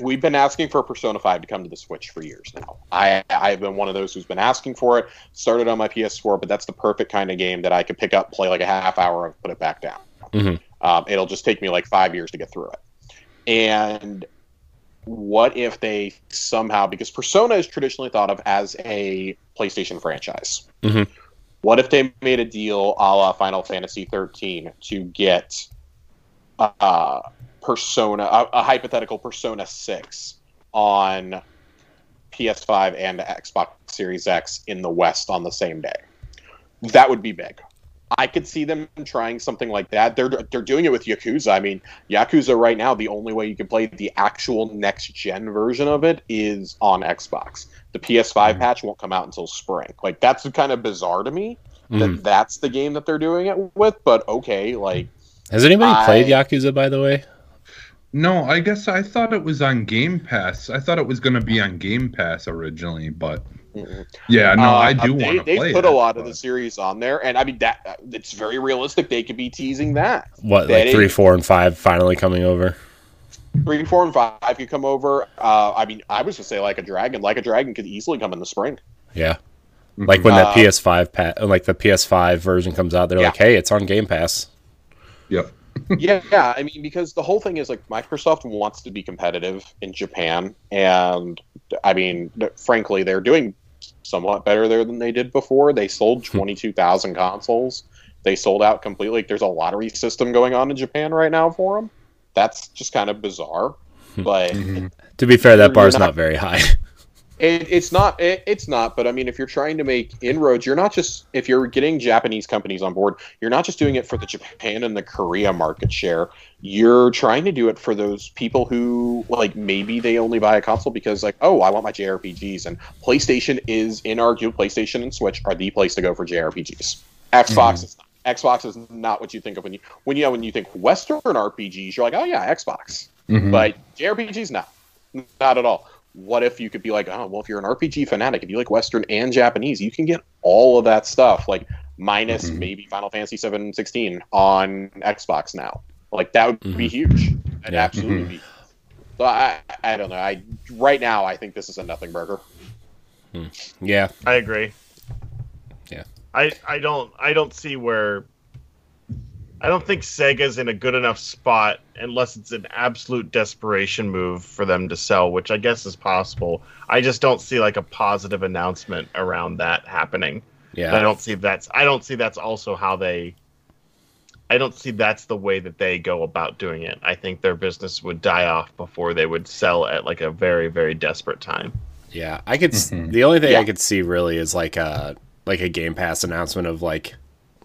we've been asking for Persona Five to come to the Switch for years now. I I've been one of those who's been asking for it. Started on my PS4, but that's the perfect kind of game that I could pick up, play like a half hour, and put it back down. Mhm. Um, it'll just take me like five years to get through it. And what if they somehow because Persona is traditionally thought of as a PlayStation franchise. Mhm. What if they made a deal a la Final Fantasy 13 to get uh, Persona, a, a hypothetical Persona 6 on PS5 and Xbox Series X in the West on the same day? That would be big. I could see them trying something like that. They're they're doing it with Yakuza. I mean, Yakuza right now, the only way you can play the actual next gen version of it is on Xbox. The PS5 Mhm. patch won't come out until spring. Like that's kind of bizarre to me that that's the game that they're doing it with. But okay, like has anybody I- played Yakuza by the way? No, I guess I thought it was on Game Pass. I thought it was going to be on Game Pass originally, but mm-mm. yeah, no, I Uh, do they, want to They've play put it, a lot of the series on there, and I mean that uh, it's very realistic. They could be teasing that. What That like three, is- four, and five finally coming over? Three, four, and five could come over. Uh, I mean, I was to say like a dragon. Like a dragon could easily come in the spring. Yeah, Mhm. like when that Uh, PS5 pat, like the PS5 version comes out, they're Yeah. like, hey, it's on Game Pass. Yep. Yeah, yeah. I mean, because the whole thing is like Microsoft wants to be competitive in Japan, and I mean, frankly, they're doing somewhat better there than they did before. They sold twenty two thousand consoles. They sold out completely. There's a lottery system going on in Japan right now for them. That's just kind of bizarre, but Mhm. To be fair, that bar is not- not very high. It, it's not. It, it's not. But I mean, if you're trying to make inroads, you're not just. If you're getting Japanese companies on board, you're not just doing it for the Japan and the Korea market share. You're trying to do it for those people who like maybe they only buy a console because like, oh, I want my JRPGs, and PlayStation is inarguable. PlayStation and Switch are the place to go for JRPGs. Xbox is not. Xbox is not what you think of when you when you know when you think Western RPGs. You're like, oh yeah, Xbox. Mhm. But JRPGs, not not at all. What if you could be like, oh, well, if you're an RPG fanatic, if you like Western and Japanese, you can get all of that stuff, like minus Mhm. maybe Final Fantasy 7 16 on Xbox now. Like that would be Mhm. huge. That'd Yeah. absolutely be. So I, I don't know. I right now I think this is a nothing burger. Yeah, I agree. Yeah. I I don't I don't see where I don't think Sega's in a good enough spot unless it's an absolute desperation move for them to sell, which I guess is possible. I just don't see like a positive announcement around that happening. yeah. And I don't see that's I don't see that's also how they I don't see that's the way that they go about doing it. I think their business would die off before they would sell at like a very very desperate time. Yeah, I could. s Mhm. The only thing Yeah. I could see really is like a like a Game Pass announcement of like,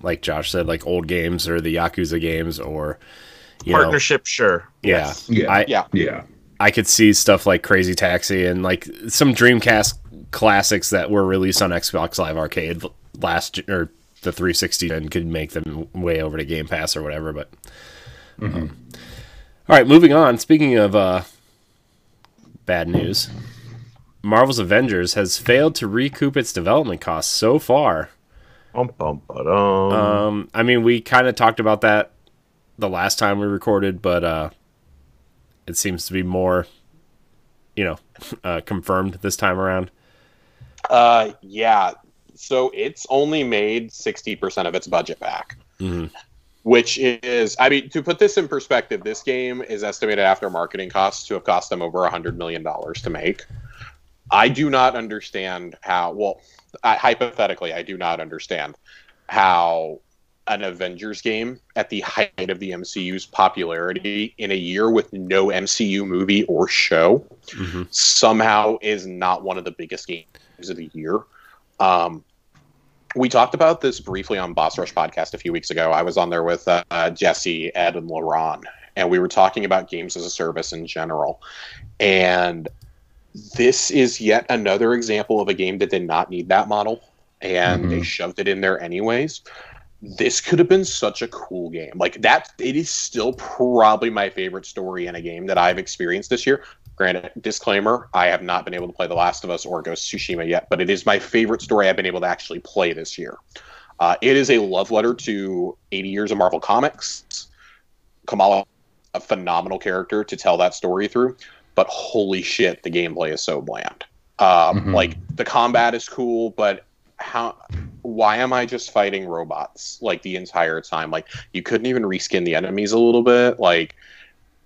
like Josh said, like old games or the Yakuza games or you know, Partnership, sure. yeah, Yes. Yeah. I Yeah. Yeah. I could see stuff like Crazy Taxi and like some Dreamcast classics that were released on Xbox Live Arcade last or the 360 and could make them way over to Game Pass or whatever. But um, all right, moving on. Speaking of uh, bad news, Marvel's Avengers has failed to recoup its development costs so far. Bum, bum. Um, I mean, we kind of talked about that the last time we recorded, but uh, it seems to be more, you know, uh, confirmed this time around. Uh, yeah. So it's only made 60% of its budget back, Mhm. which is, I mean, to put this in perspective, this game is estimated after marketing costs to have cost them over $100 million to make. I do not understand how, well, I, hypothetically, I do not understand how an Avengers game at the height of the MCU's popularity in a year with no MCU movie or show Mhm. somehow is not one of the biggest games of the year. Um, we talked about this briefly on Boss Rush podcast a few weeks ago. I was on there with uh, uh, Jesse, Ed, and Laron, and we were talking about games as a service in general. And this is yet another example of a game that did not need that model, and they Mhm. shoved it in there anyways. This could have been such a cool game. Like that, it is still probably my favorite story in a game that I've experienced this year. Granted, disclaimer: I have not been able to play The Last of Us or Ghost Tsushima yet, but it is my favorite story I've been able to actually play this year. Uh, it is a love letter to 80 years of Marvel Comics. Kamala, a phenomenal character to tell that story through, but holy shit, the gameplay is so bland. Um, Mhm. Like the combat is cool, but how? Why am I just fighting robots like the entire time? Like you couldn't even reskin the enemies a little bit. Like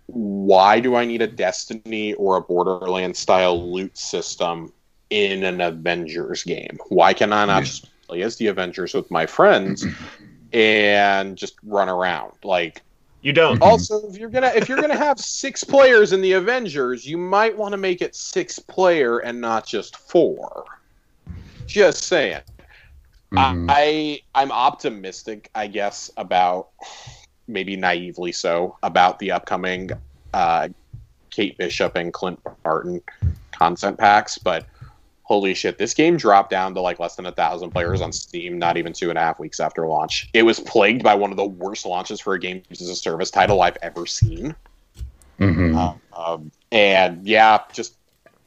why do I need a Destiny or a Borderlands style loot system in an Avengers game? Why can I not just play as the Avengers with my friends and just run around? Like You don't. Mhm. also if you're gonna if you're gonna have six players in the Avengers, you might want to make it six player and not just four. Just saying. Mhm. I I'm optimistic, I guess, about maybe naively so about the upcoming uh, Kate Bishop and Clint Barton content packs, but holy shit, this game dropped down to like less than a thousand players on Steam, not even two and a half weeks after launch. It was plagued by one of the worst launches for a game as a service title I've ever seen. Mhm. Um, and yeah, just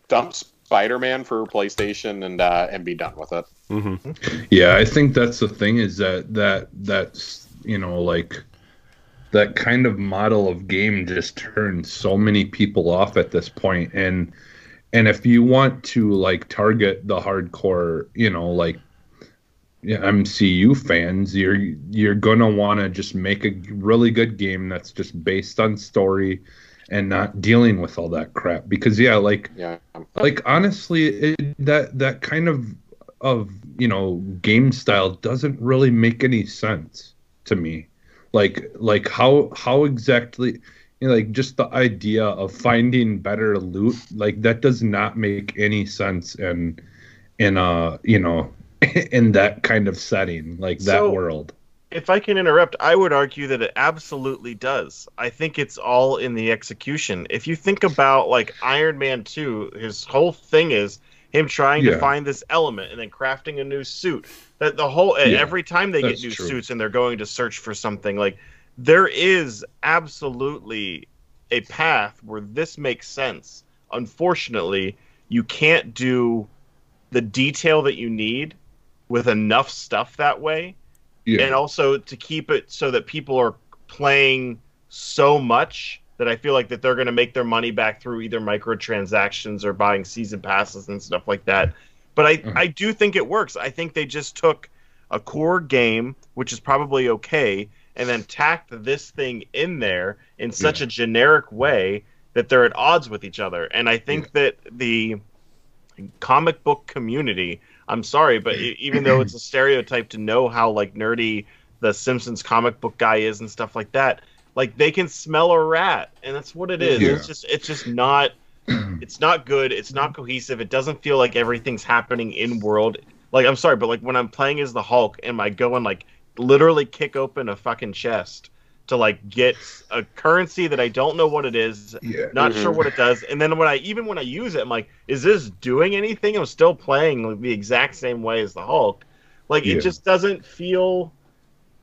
dump Spider-Man for PlayStation and uh, and be done with it. hmm Yeah, I think that's the thing is that that that's you know like that kind of model of game just turns so many people off at this point and and if you want to like target the hardcore, you know, like MCU fans, you're you're gonna want to just make a really good game that's just based on story and not dealing with all that crap because yeah, like Yeah. like honestly it, that that kind of of you know game style doesn't really make any sense to me like like how how exactly you know, like just the idea of finding better loot like that does not make any sense in in uh you know in that kind of setting like that So- world If I can interrupt, I would argue that it absolutely does. I think it's all in the execution. If you think about like Iron Man 2, his whole thing is him trying to find this element and then crafting a new suit. That the whole Yeah, every time they get new true. suits and they're going to search for something like there is absolutely a path where this makes sense. Unfortunately, you can't do the detail that you need with enough stuff that way Yeah. and also to keep it so that people are playing so much that I feel like that they're going to make their money back through either microtransactions or buying season passes and stuff like that. But I Mhm. I do think it works. I think they just took a core game, which is probably okay, and then tacked this thing in there in such a generic way that they're at odds with each other. And I think that the comic book community, I'm sorry, but even though it's a stereotype to know how like nerdy the Simpsons comic book guy is and stuff like that, like they can smell a rat, and that's what it is. Yeah. It's just it's just not it's not good. It's not cohesive. It doesn't feel like everything's happening in world. Like I'm sorry, but like when I'm playing as the Hulk, am I go and like literally kick open a fucking chest to like get a currency that I don't know what it is, yeah. not Mhm. sure what it does, and then when I even when I use it, I'm like, is this doing anything? I'm still playing like, the exact same way as the Hulk. Like Yeah. it just doesn't feel.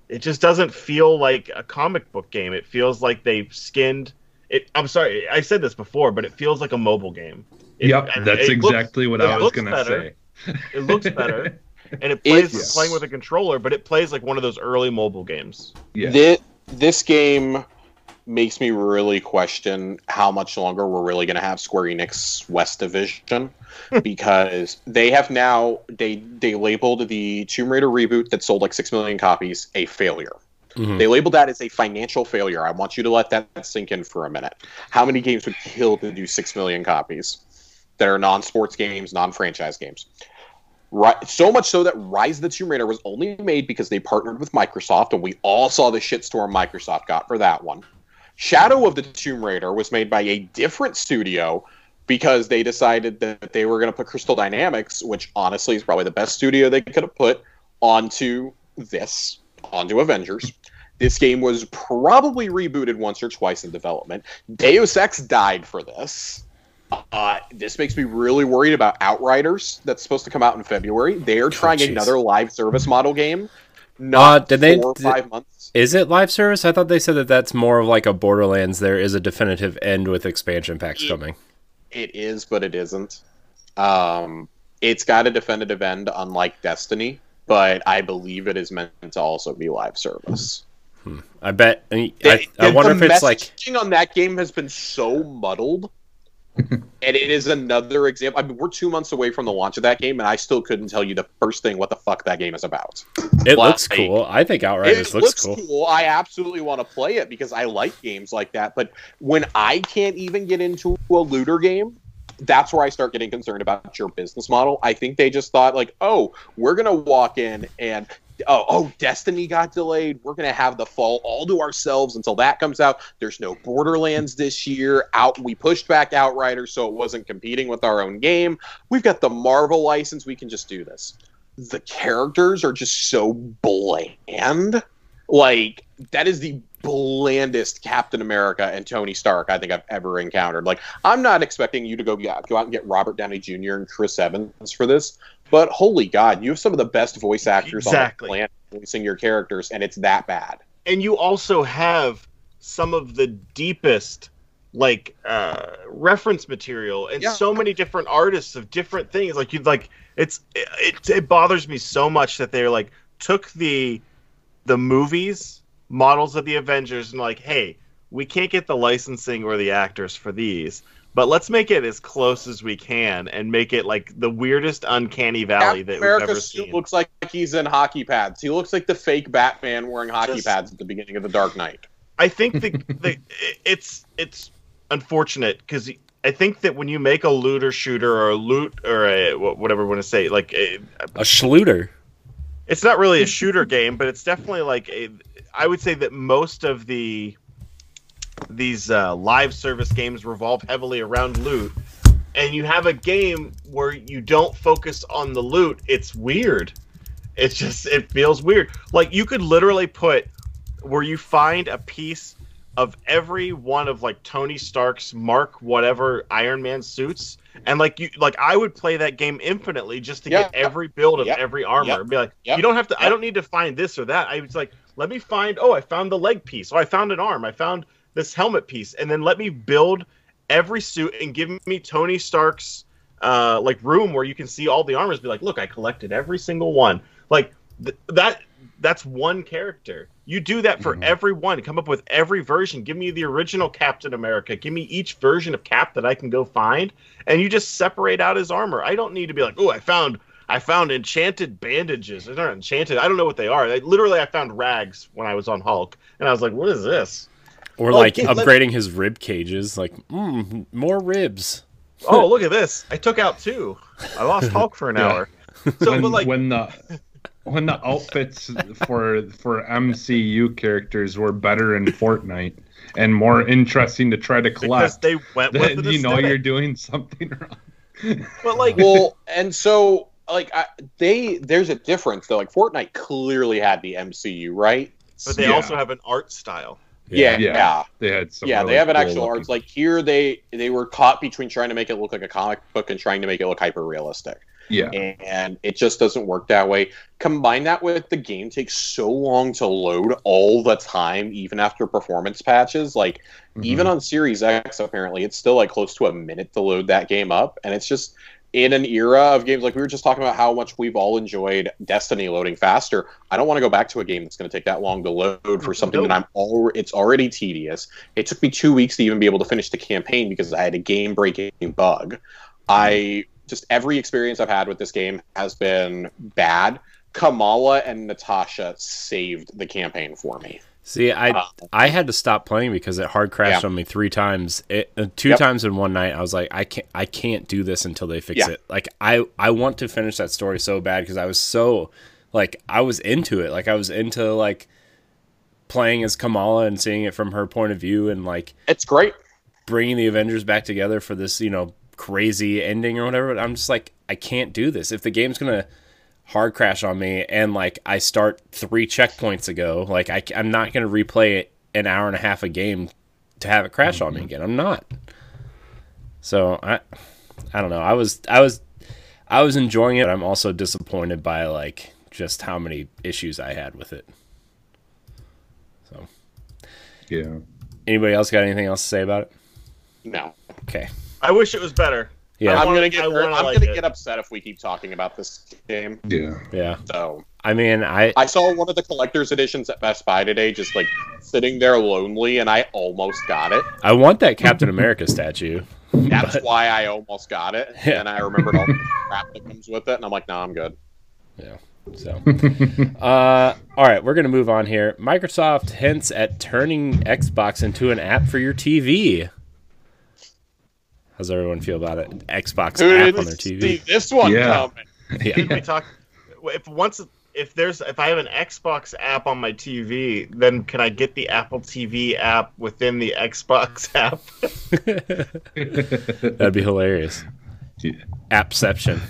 It just doesn't feel like a comic book game. It feels like they've skinned. It. I'm sorry, I said this before, but it feels like a mobile game. It- Yep, that's it looks- exactly what I was gonna better. say. It looks better, and it plays It's- playing with a controller, but it plays like one of those early mobile games. Yeah. This, this game makes me really question how much longer we're really going to have Square Enix West Division because they have now they they labeled the Tomb Raider reboot that sold like 6 million copies a failure. Mhm. They labeled that as a financial failure. I want you to let that sink in for a minute. How many games would kill to do 6 million copies that are non-sports games, non-franchise games? So much so that Rise of the Tomb Raider was only made because they partnered with Microsoft, and we all saw the shitstorm Microsoft got for that one. Shadow of the Tomb Raider was made by a different studio because they decided that they were going to put Crystal Dynamics, which honestly is probably the best studio they could have put, onto this, onto Avengers. This game was probably rebooted once or twice in development. Deus Ex died for this. Uh, this makes me really worried about Outriders that's supposed to come out in February. They are trying jeez. another live service model game. Not Uh, did they- four or did- five months. Is it live service? I thought they said that that's more of like a Borderlands. There is a definitive end with expansion packs Yeah. coming. It is, but it isn't. Um, it's got a definitive end, unlike Destiny, but I believe it is meant to also be live service. I bet. I, I, I wonder if it's like on that game has been so muddled. And it is another example. I mean, we're two months away from the launch of that game, and I still couldn't tell you the first thing what the fuck that game is about. it like- looks cool. I think Outriders it looks, looks cool. I absolutely want to play it because I like games like that. But when I can't even get into a looter game, that's where I start getting concerned about your business model. I think they just thought like, oh, we're gonna walk in and oh, oh, Destiny got delayed. We're gonna have the fall all to ourselves until that comes out. There's no Borderlands this year. Out, we pushed back Outriders so it wasn't competing with our own game. We've got the Marvel license. We can just do this. The characters are just so bland. Like that is the blandest Captain America and Tony Stark I think I've ever encountered. Like I'm not expecting you to go go out and get Robert Downey Jr. and Chris Evans for this, but holy God, you have some of the best voice actors Exactly. on the planet voicing your characters, and it's that bad. and you also have some of the deepest like uh reference material and Yeah. so many different artists of different things like you like it's it, it bothers me so much that they're like took the the movies models of the avengers and like hey we can't get the licensing or the actors for these but let's make it as close as we can and make it like the weirdest uncanny valley that Captain we've ever suit seen looks like he's in hockey pads. He looks like the fake Batman wearing hockey Just- pads at the beginning of the Dark Knight. I think the, the it's it's unfortunate because I think that when you make a looter shooter or a loot or a whatever you want to say, like a, A Schluter. It's not really a shooter game, but it's definitely like a. I would say that most of the these uh, live service games revolve heavily around loot, and you have a game where you don't focus on the loot. It's weird. It's just it feels weird. Like you could literally put where you find a piece of every one of like Tony Stark's Mark whatever Iron Man suits, and like you like I would play that game infinitely just to get every build of Yep. every armor. Yep. and Be like, Yep. you don't have to. I don't need to find this or that. I was like, let me find. Oh, I found the leg piece. Oh, I found an arm. I found this helmet piece, and then let me build every suit and give me Tony Stark's uh, like room where you can see all the armors. Be like, look, I collected every single one. Like th- that. That's one character. You do that for Mhm. every one. Come up with every version. Give me the original Captain America. Give me each version of Cap that I can go find, and you just separate out his armor. I don't need to be like, oh, I found I found enchanted bandages. They're not enchanted. I don't know what they are. I, literally, I found rags when I was on Hulk, and I was like, "What is this?" Or Oh, like kid, let- upgrading his rib cages, like mm, more ribs. oh, look at this! I took out two. I lost Hulk for an Yeah. hour. So, when, but like, when the when the outfits for for MCU characters were better in Fortnite and more interesting to try to because collect, they went with then the you know you're doing something wrong. But like, well, and so like I, they there's a difference though. Like Fortnite clearly had the MCU, right? but they Yeah. also have an art style. Yeah, Yeah. yeah. They had some. yeah, really they have an cool actual looking- arts. Like here, they they were caught between trying to make it look like a comic book and trying to make it look hyper realistic, Yeah, and it just doesn't work that way. Combine that with the game takes so long to load all the time, even after performance patches. Like Mhm. even on Series X, apparently it's still like close to a minute to load that game up, and it's just in an era of games like we were just talking about how much we've all enjoyed Destiny loading faster. I don't want to go back to a game that's going to take that long to load for something that I'm all it's already tedious. It took me two weeks to even be able to finish the campaign because I had a game breaking bug. I just every experience I've had with this game has been bad. Kamala and Natasha saved the campaign for me. See, I Uh, I had to stop playing because it hard crashed Yeah. on me three times. It, uh, two Yep. times in one night. I was like, I can't I can't do this until they fix Yeah. it. Like I I want to finish that story so bad because I was so like I was into it. Like I was into like playing as Kamala and seeing it from her point of view and like It's great. bringing the Avengers back together for this, you know, crazy ending or whatever. But I'm just like, I can't do this. If the game's gonna hard crash on me and like I start three checkpoints ago, like I, am not gonna replay it an hour and a half a game to have it crash on me mm-hmm. again. I'm not. So I, I don't know. I was, I was, I was enjoying it. But I'm also disappointed by like just how many issues I had with it. So, yeah. anybody else got anything else to say about it? No. Okay. I wish it was better. Yeah. I I'm gonna get I wanna I'm like gonna it. get upset if we keep talking about this game. Yeah. Yeah. So I mean, I I saw one of the collector's editions at Best Buy today, just like sitting there lonely, and I almost got it. I want that Captain America statue. That's But- why I almost got it. Yeah. And I remembered all the crap that comes with it, and I'm like, no, I'm good. Yeah. So, uh, all right, we're gonna move on here. Microsoft hints at turning Xbox into an app for your TV. How's everyone feel about it? Xbox Who app on their see TV. this one Yeah. coming? Did Yeah. we talk? If once if there's if I have an Xbox app on my TV, then can I get the Apple TV app within the Xbox app? That'd be hilarious. Yeah. Appception.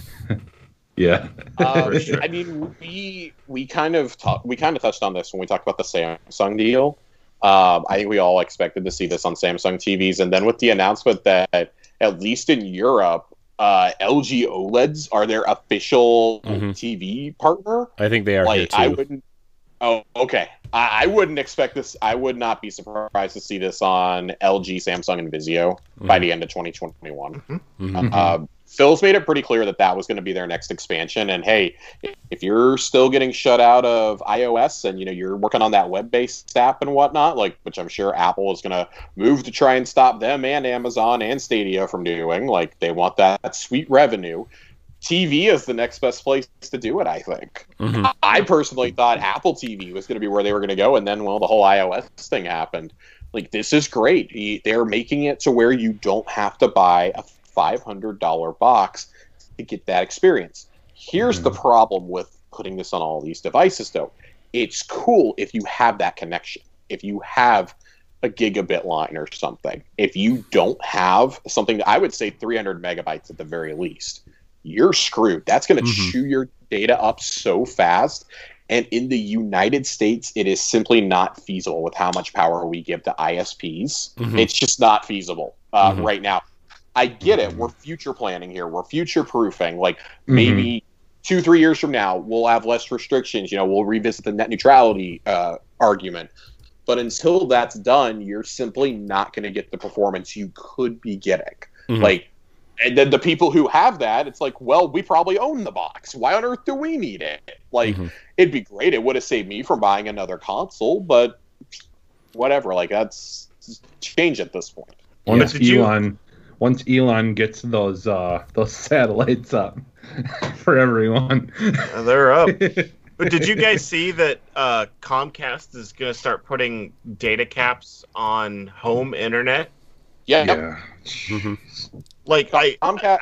yeah. Um, sure. I mean, we we kind of talk, we kind of touched on this when we talked about the Samsung deal. Um, I think we all expected to see this on Samsung TVs, and then with the announcement that at least in Europe, uh, LG OLEDs are their official Mhm. TV partner. I think they are here like too. I wouldn't. Oh, okay. I, I wouldn't expect this. I would not be surprised to see this on LG, Samsung, and Vizio by Mhm. the end of 2021. Mhm. Uh, Phil's made it pretty clear that that was going to be their next expansion. And hey, if you're still getting shut out of iOS and you know you're working on that web-based app and whatnot, like which I'm sure Apple is going to move to try and stop them and Amazon and Stadia from doing, like they want that sweet revenue. TV is the next best place to do it. I think. Mhm. I personally thought Apple TV was going to be where they were going to go, and then well, the whole iOS thing happened. Like this is great. They're making it to where you don't have to buy a five hundred dollar box to get that experience. Here's the problem with putting this on all these devices, though. It's cool if you have that connection. If you have a gigabit line or something. If you don't have something, I would say 300 megabytes at the very least, you're screwed. That's going to Mhm. chew your data up so fast. And in the United States, it is simply not feasible with how much power we give to ISPs. Mhm. It's just not feasible uh, Mhm. right now. I get it. We're future planning here. We're future proofing. Like Mm-hmm. maybe two, three years from now, we'll have less restrictions. You know, we'll revisit the net neutrality uh, argument. But until that's done, you're simply not going to get the performance you could be getting. Mhm. Like and then the people who have that, it's like, well, we probably own the box. Why on earth do we need it? Like, Mhm. it'd be great. It would have saved me from buying another console, but whatever. Like, that's change at this point. Once Did you- Elon, once Elon gets those uh those satellites up for everyone. They're up. But did you guys see that uh, Comcast is going to start putting data caps on home internet? Yeah. yeah. Mhm. Like, I Comcast,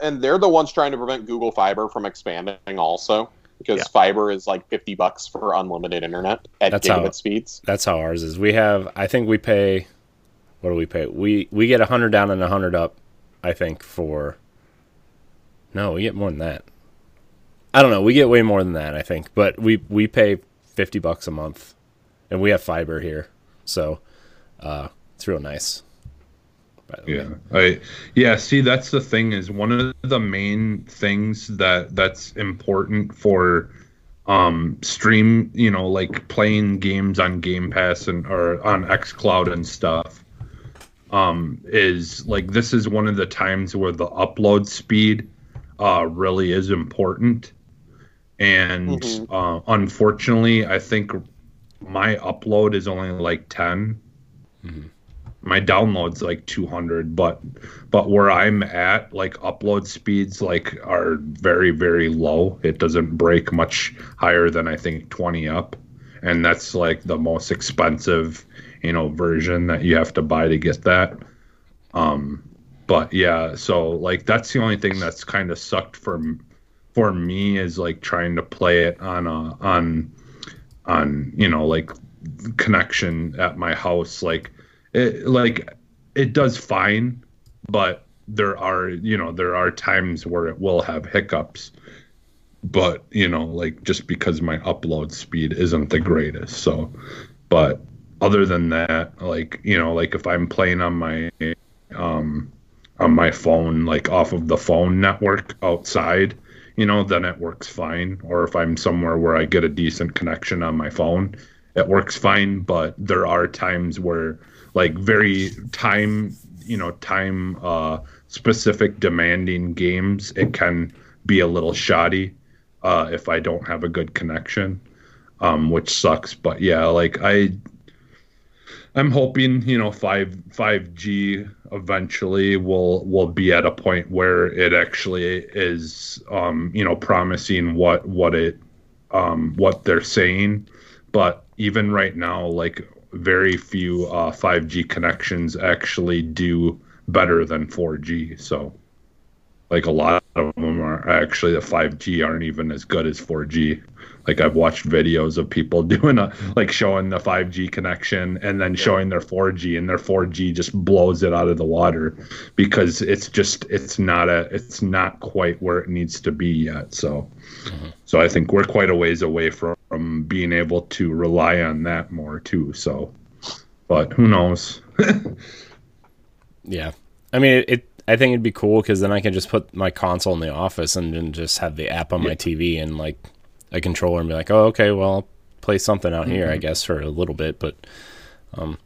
and they're the ones trying to prevent Google Fiber from expanding, also because Yeah. fiber is like fifty bucks for unlimited internet at That's gigabit how- speeds. That's how ours is. We have. I think we pay. What do we pay? We we get a hundred down and a hundred up. I think for. No, we get more than that. I don't know. We get way more than that. I think, but we we pay fifty bucks a month, and we have fiber here, so uh, it's real nice. Yeah, I yeah. See, that's the thing is one of the main things that that's important for um stream. You know, like playing games on Game Pass and or on XCloud and stuff. Um, is like this is one of the times where the upload speed uh really is important, and Mhm. uh, unfortunately, I think my upload is only like 10 my download's like 200 but but where i'm at like upload speeds like are very very low. It doesn't break much higher than i think 20 up. And that's like the most expensive you know version that you have to buy to get that. Um but yeah so like that's the only thing that's kind of sucked for for me is like trying to play it on a on on you know like connection at my house. Like it like it does fine but there are you know there are times where it will have hiccups. But you know like just because my upload speed isn't the greatest so but other than that like you know like if i'm playing on my um on my phone like off of the phone network outside you know then it works fine. Or if i'm somewhere where i get a decent connection on my phone it works fine. But there are times where like very time you know time uh specific demanding games it can be a little shoddy uh if i don't have a good connection um which sucks. But yeah like i i'm hoping you know 5 5g eventually will will be at a point where it actually is um you know promising what what it um what they're saying. But even right now like very few uh 5G connections actually do better than 4G so like a lot of them are actually the 5G aren't even as good as 4G like I've watched videos of people doing a like showing the 5G connection and then showing their 4G and their 4G just blows it out of the water because it's just it's not a it's not quite where it needs to be yet. So mm-hmm. so I think we're quite a ways away from, from being able to rely on that more too so. But who knows? Yeah, I mean, it. it I think it'd be cool because then I can just put my console in the office and then just have the app on my TV and like a controller and be like, oh, okay, well, I'll play something out here, I guess, for a little bit. But, um,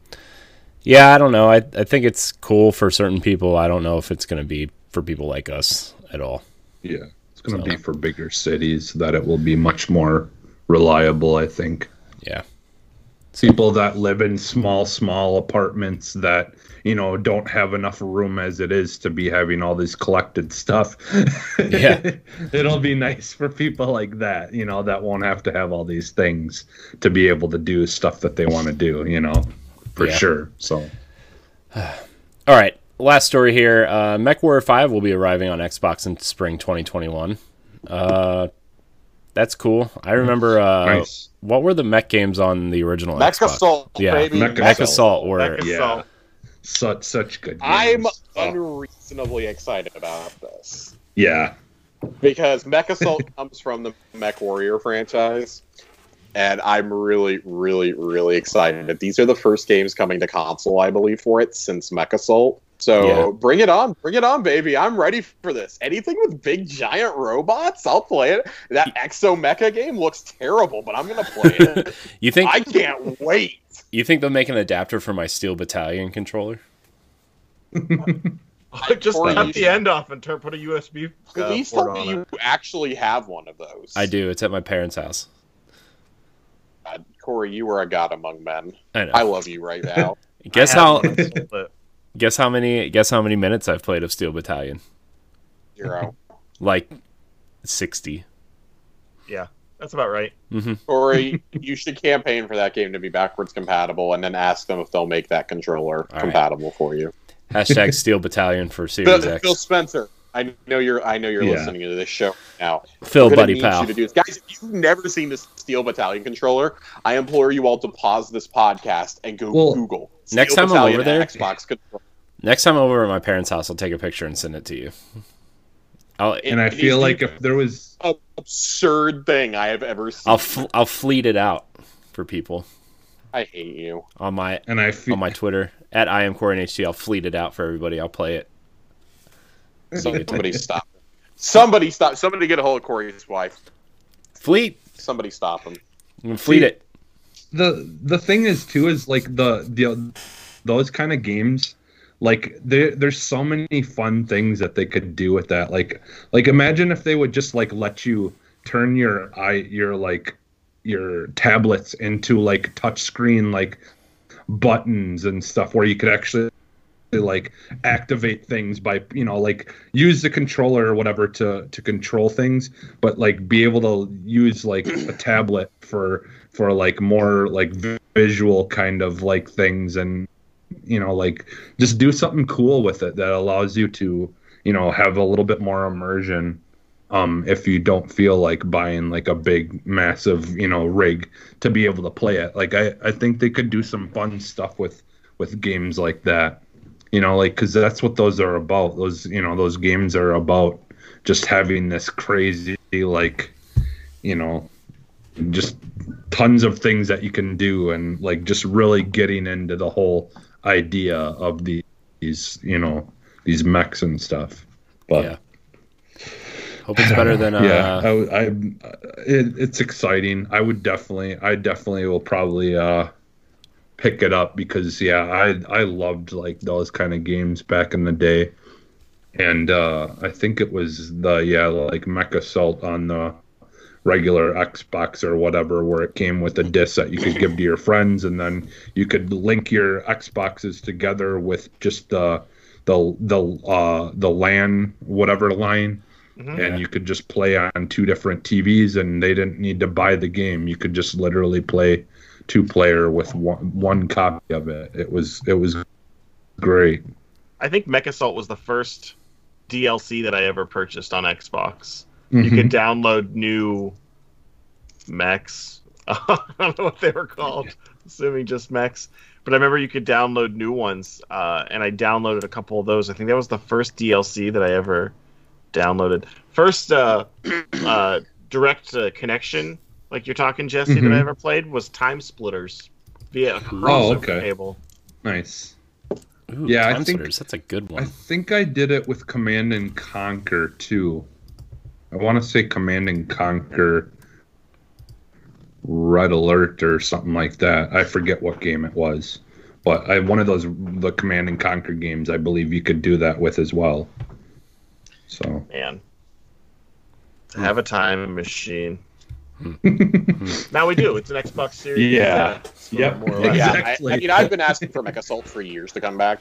yeah, I don't know. I I think it's cool for certain people. I don't know if it's gonna be for people like us at all. yeah it's going to So- be for bigger cities that it will be much more reliable I think Yeah, people that live in small small apartments that you know don't have enough room as it is to be having all this collected stuff Yeah. it'll be nice for people like that you know that won't have to have all these things to be able to do stuff that they want to do you know for Yeah. sure so All right, last story here. Uh, MechWarrior 5 will be arriving on Xbox in spring 2021. Uh, that's cool. I remember. Uh, nice What were the mech games on the original Mech Xbox? Assault, Yeah, baby. Mech Mech Assault. Assault were. Mech yeah Assault. such such good games. I'm Oh, unreasonably excited about this yeah because Mech Assault comes from the Mech Warrior franchise, and I'm really, really, really excited that these are the first games coming to console, I believe, for it since Mech Assault. So Yeah. bring it on, bring it on, baby! I'm ready for this. Anything with big giant robots, I'll play it. That Exo Mecha game looks terrible, but I'm gonna play it. You think I can't wait. you think they'll make an adapter for my Steel Battalion controller? Just cut the end off and turn put a USB. Uh, Please port tell me you it. actually have one of those. I do. It's at my parents' house. God, Corey, you are a god among men. I know. I love you right now. guess how one, but guess how many guess how many minutes I've played of Steel Battalion? Zero. Like sixty. yeah, that's about right. Mm-hmm. Corey, you should campaign for that game to be backwards compatible, and then ask them if they'll make that controller right. compatible for you. Hashtag Steel Battalion for Phil, Series X. Phil Spencer, I know you're. I know you're Yeah. listening to this show now. Phil, buddy need pal. You to do this. Guys, if you've never seen this Steel Battalion controller, I implore you all to pause this podcast and go Well, Google. next Steel time I'm Battalion over there- Xbox controller. Next time I'm over at my parents' house, I'll take a picture and send it to you. I'll and I feel like if there was most absurd thing I have ever seen. I'll fl- I'll fleet it out for people I hate you. on my and I feel on my Twitter at I am Corey HT. I'll fleet it out for everybody. I'll play it. Somebody stop. Somebody stop. Somebody get a hold of Corey's wife. Fleet. Somebody stop him. Mm, fleet See- it. the the thing is too is like the the those kind of games like there there's so many fun things that they could do with that. Like like imagine if they would just like let you turn your eye your like your tablets into like touch screen like buttons and stuff where you could actually like activate things by you know like use the controller or whatever to to control things but like be able to use like a tablet for for like more like visual kind of like things and you know like just do something cool with it that allows you to you know have a little bit more immersion um if you don't feel like buying like a big massive you know rig to be able to play it. Like i i think they could do some fun stuff with with games like that you know like because that's what those are about. Those you know those games are about just having this crazy like you know just tons of things that you can do and like just really getting into the whole idea of the, these you know these mechs and stuff but Yeah. Hope it's better than uh, yeah I, I it, it's exciting i would definitely i definitely will probably uh pick it up because yeah i i loved like those kind of games back in the day and uh i think it was the yeah like mech assault on the regular xbox or whatever where it came with a disc that you could give to your friends and then you could link your xboxes together with just uh the the uh the lan whatever line Mhm. and you could just play on two different TVs, and they didn't need to buy the game. You could just literally play two player with one, one copy of it. It was it was great. I think Mech Assault was the first DLC that I ever purchased on Xbox. Mm-hmm. You could download new mechs. I don't know what they were called, assuming just mechs. But I remember you could download new ones, uh, and I downloaded a couple of those. I think that was the first DLC that I ever downloaded. First uh, uh, direct uh, connection, like you're talking, Jesse, that I Mhm. ever played was Time Splitters via a crossover Oh, okay. cable. nice. ooh, yeah, I think- Splitters, That's a good one. I think I did it with Command and Conquer too. I want to say Command and Conquer Red Alert or something like that. I forget what game it was, but I one of those the Command and Conquer games. I believe you could do that with as well. So Man. To have a time machine. now we do. It's an Xbox Series. Yeah. uh, Yep. more or. Yeah, I, Exactly. I mean, I've been asking for Mech Assault for years to come back,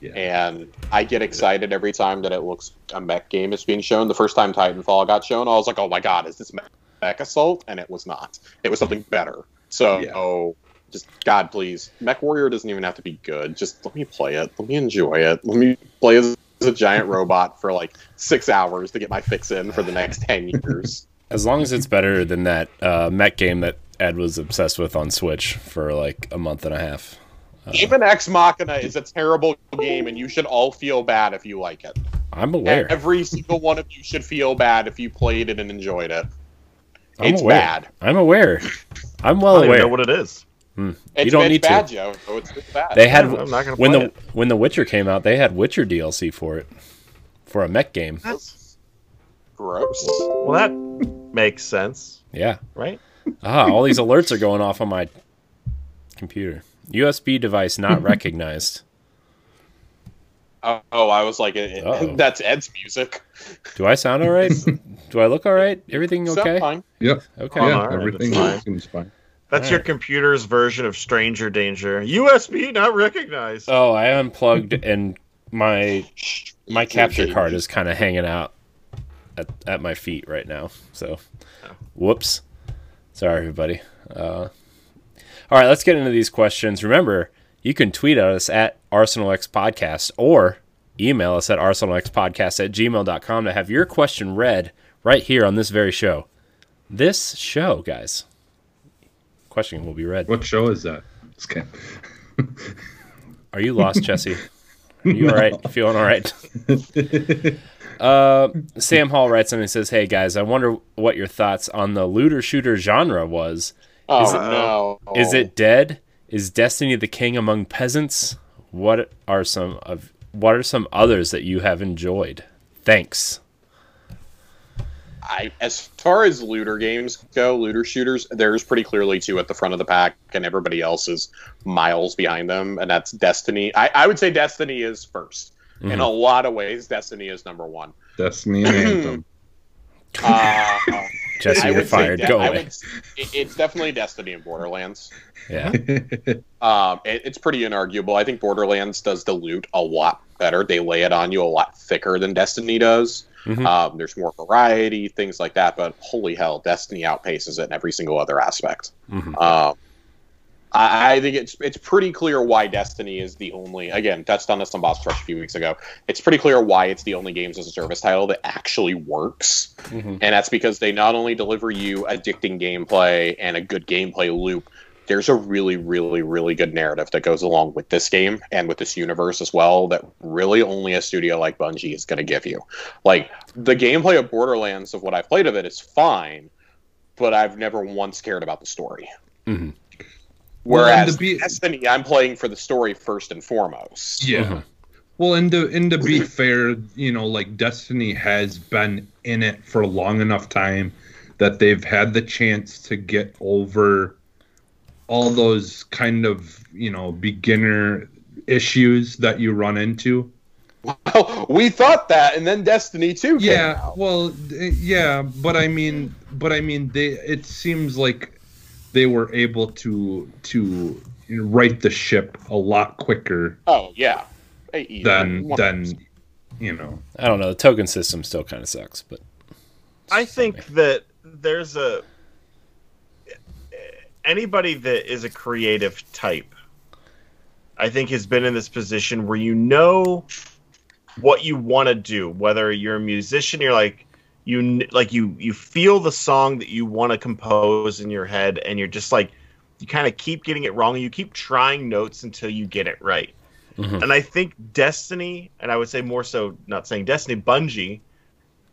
Yeah. and I get excited every time that it looks a mech game is being shown. The first time Titanfall got shown, I was like, "Oh my god, is this Mech, mech Assault?" And it was not. It was something better. So, Yeah. just God, please, Mech Warrior doesn't even have to be good. Just let me play it. Let me enjoy it. Let me play as as a giant robot for like six hours to get my fix in for the next ten years. As long as it's better than that uh, mech game that Ed was obsessed with on Switch for like a month and a half. Daemon X Machina is a terrible game, and you should all feel bad if you like it. I'm aware. Every single one of you should feel bad if you played it and enjoyed it. I'm it's aware. bad. I'm aware. I'm well I don't aware. know what it is. It's, don't it's need to. bad, Joe. So it's it's bad. They had I'm not gonna when the it. when the Witcher came out, they had Witcher DLC for it for a mech game. That's gross. well, that makes sense, Yeah. right? Ah, all these alerts are going off on my computer. USB device not recognized. Oh, oh, I was like, it, it- Uh-oh. that's Ed's music. Do I sound all right? Do I look all right? Everything Sound okay? fine. Yep. Okay. Oh, yeah, all right, everything fine. seems fine. That's All your right. computer's version of stranger danger. USB not recognized. Oh, I unplugged and my my capture card is kind of hanging out at, at my feet right now. So, whoops. Sorry, everybody. Uh, all right, let's get into these questions. Remember, you can tweet at us at ArsenalX Podcast or email us at arsenalxpodcast at gmail.com to have your question read right here on this very show. This show, guys. Question will be read. What show is that? Kidding. Are you lost, Jesse? Are you all right? Feeling all right? uh, Sam Hall writes in and says, "Hey guys, I wonder what your thoughts on the looter shooter genre was. Oh Is it- no! Is it dead? Is Destiny the king among peasants? What are some of what are some others that you have enjoyed? Thanks." I, as far as looter games go, looter shooters, there's pretty clearly two at the front of the pack, and everybody else is miles behind them, and that's Destiny. I, I would say Destiny is 1st In Mhm. a lot of ways, Destiny is number one. Destiny and Anthem. Uh, Jesse, I you're fired. de- Go I away. would it's definitely Destiny and Borderlands. Yeah. Um, it, it's pretty inarguable. I think Borderlands does the loot a lot better. They lay it on you a lot thicker than Destiny does. Mhm. Um, there's more variety, things like that. But holy hell, Destiny outpaces it in every single other aspect. Mhm. Um, I, I think it's it's pretty clear why Destiny is the only. Again, touched on this on Boss Rush a few weeks ago. It's pretty clear why it's the only games as a service title that actually works, Mhm. and that's because they not only deliver you addicting gameplay and a good gameplay loop. There's a really, really, really good narrative that goes along with this game and with this universe as well. That really only a studio like Bungie is going to give you. Like the gameplay of Borderlands, of what I've played of it, is fine, but I've never once cared about the story. Mhm. Well, and Whereas to be- Destiny, I'm playing for the story first and foremost. Yeah. Mhm. Well, and to and to be fair, you know, like Destiny has been in it for a long enough time that they've had the chance to get over all those kind of you know beginner issues that you run into. Well, we thought that, and then Destiny 2 came Yeah, out. well, yeah, but I mean, but I mean, they. It seems like they were able to to right the ship a lot quicker Oh, yeah. Hey, easy. than One- than you know. I don't know. The token system still kind of sucks, but I think that there's a anybody that is a creative type. I think has been in this position where you know what you want to do. Whether you're a musician, you're like you like you you feel the song that you want to compose in your head, and you're just like you kind of keep getting it wrong, and you keep trying notes until you get it right. Mhm. And I think Destiny, and I would say more so, not saying Destiny, Bungie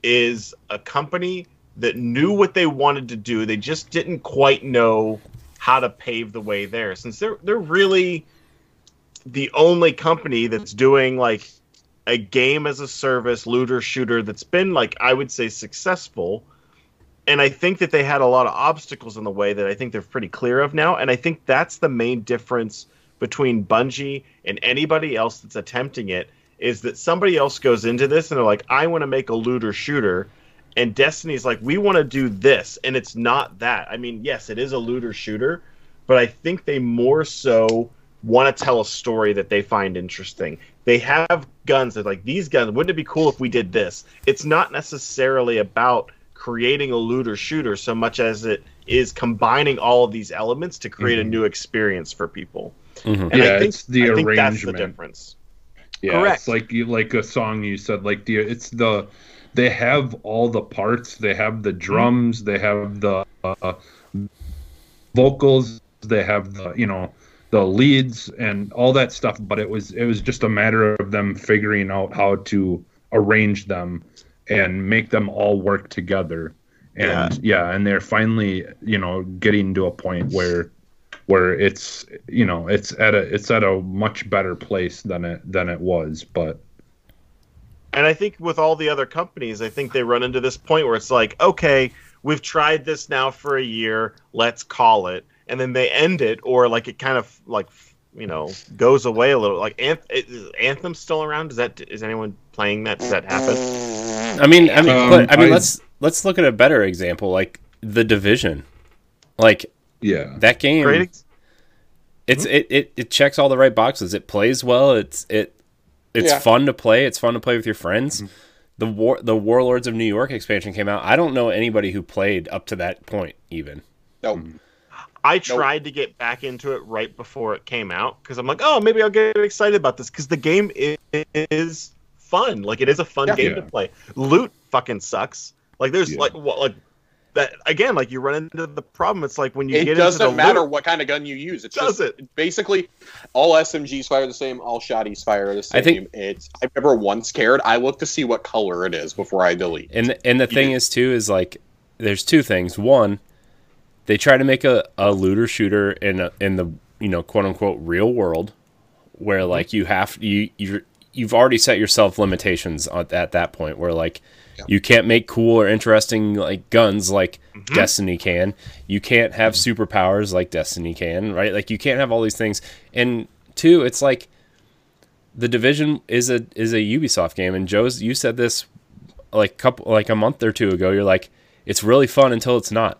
is a company that knew what they wanted to do. They just didn't quite know how to pave the way there. Since they're they're really the only company that's doing like a game as a service looter shooter that's been like I would say successful. And I think that they had a lot of obstacles in the way that I think they're pretty clear of now. And I think that's the main difference between Bungie and anybody else that's attempting it is that somebody else goes into this and they're like, I want to make a looter shooter. And Destiny's like, we want to do this. And it's not that. I mean, yes, it is a looter shooter, but I think they more so want to tell a story that they find interesting. They have guns that, like, these guns, wouldn't it be cool if we did this? It's not necessarily about creating a looter shooter so much as it is combining all of these elements to create Mhm. a new experience for people. Mhm. And Yeah, I think, it's the I think that's the arrangement. difference. Yeah, Correct. it's like you like a song you said like the it's the they have all the parts. They have the drums. They have the uh, vocals. They have the you know the leads and all that stuff. But it was it was just a matter of them figuring out how to arrange them and make them all work together. And yeah, and they're finally you know getting to a point where where it's you know it's at a it's at a much better place than it than it was but And I think with all the other companies, I think they run into this point where it's like, okay, we've tried this now for a year, let's call it, and then they end it, or like it kind of like you know goes away a little. Like Anth- is Anthem still around? Is that is anyone playing that? Does that happen? Mm-hmm. I mean, I mean, Um, but, I mean, I- let's let's look at a better example, like the division. Like Yeah. that game, Great. ex- it's hmm? it, it it checks all the right boxes. It plays well. It's it it's Yeah. fun to play. It's fun to play with your friends. Mm-hmm. The war the Warlords of New York expansion came out. I don't know anybody who played up to that point even. Nope. Mm-hmm. I tried to get back into it right before it came out because I'm like, oh, maybe I'll get excited about this because the game is, is fun. Like it is a fun Yeah. game to play. Loot fucking sucks. Like there's Yeah. like what like that again. Like you run into the problem. It's like when you get into the loot It get doesn't matter loot, what kind of gun you use. It Does just basically all SMGs fire the same, all shotties fire the same. I think- it's I've never once cared. I look to see what color it is before I delete. And and the thing is too is like there's two things. One, they try to make a, a looter shooter in a, in the you know quote unquote real world where mm-hmm. like you have you you you've already set yourself limitations at, at that point where like you can't make cool or interesting like guns like mm-hmm. Destiny can. You can't have mm-hmm. superpowers like Destiny can, right? Like you can't have all these things. And two, it's like the division is a is a Ubisoft game. And Joe's you said this like couple like a month or two ago. You're like it's really fun until it's not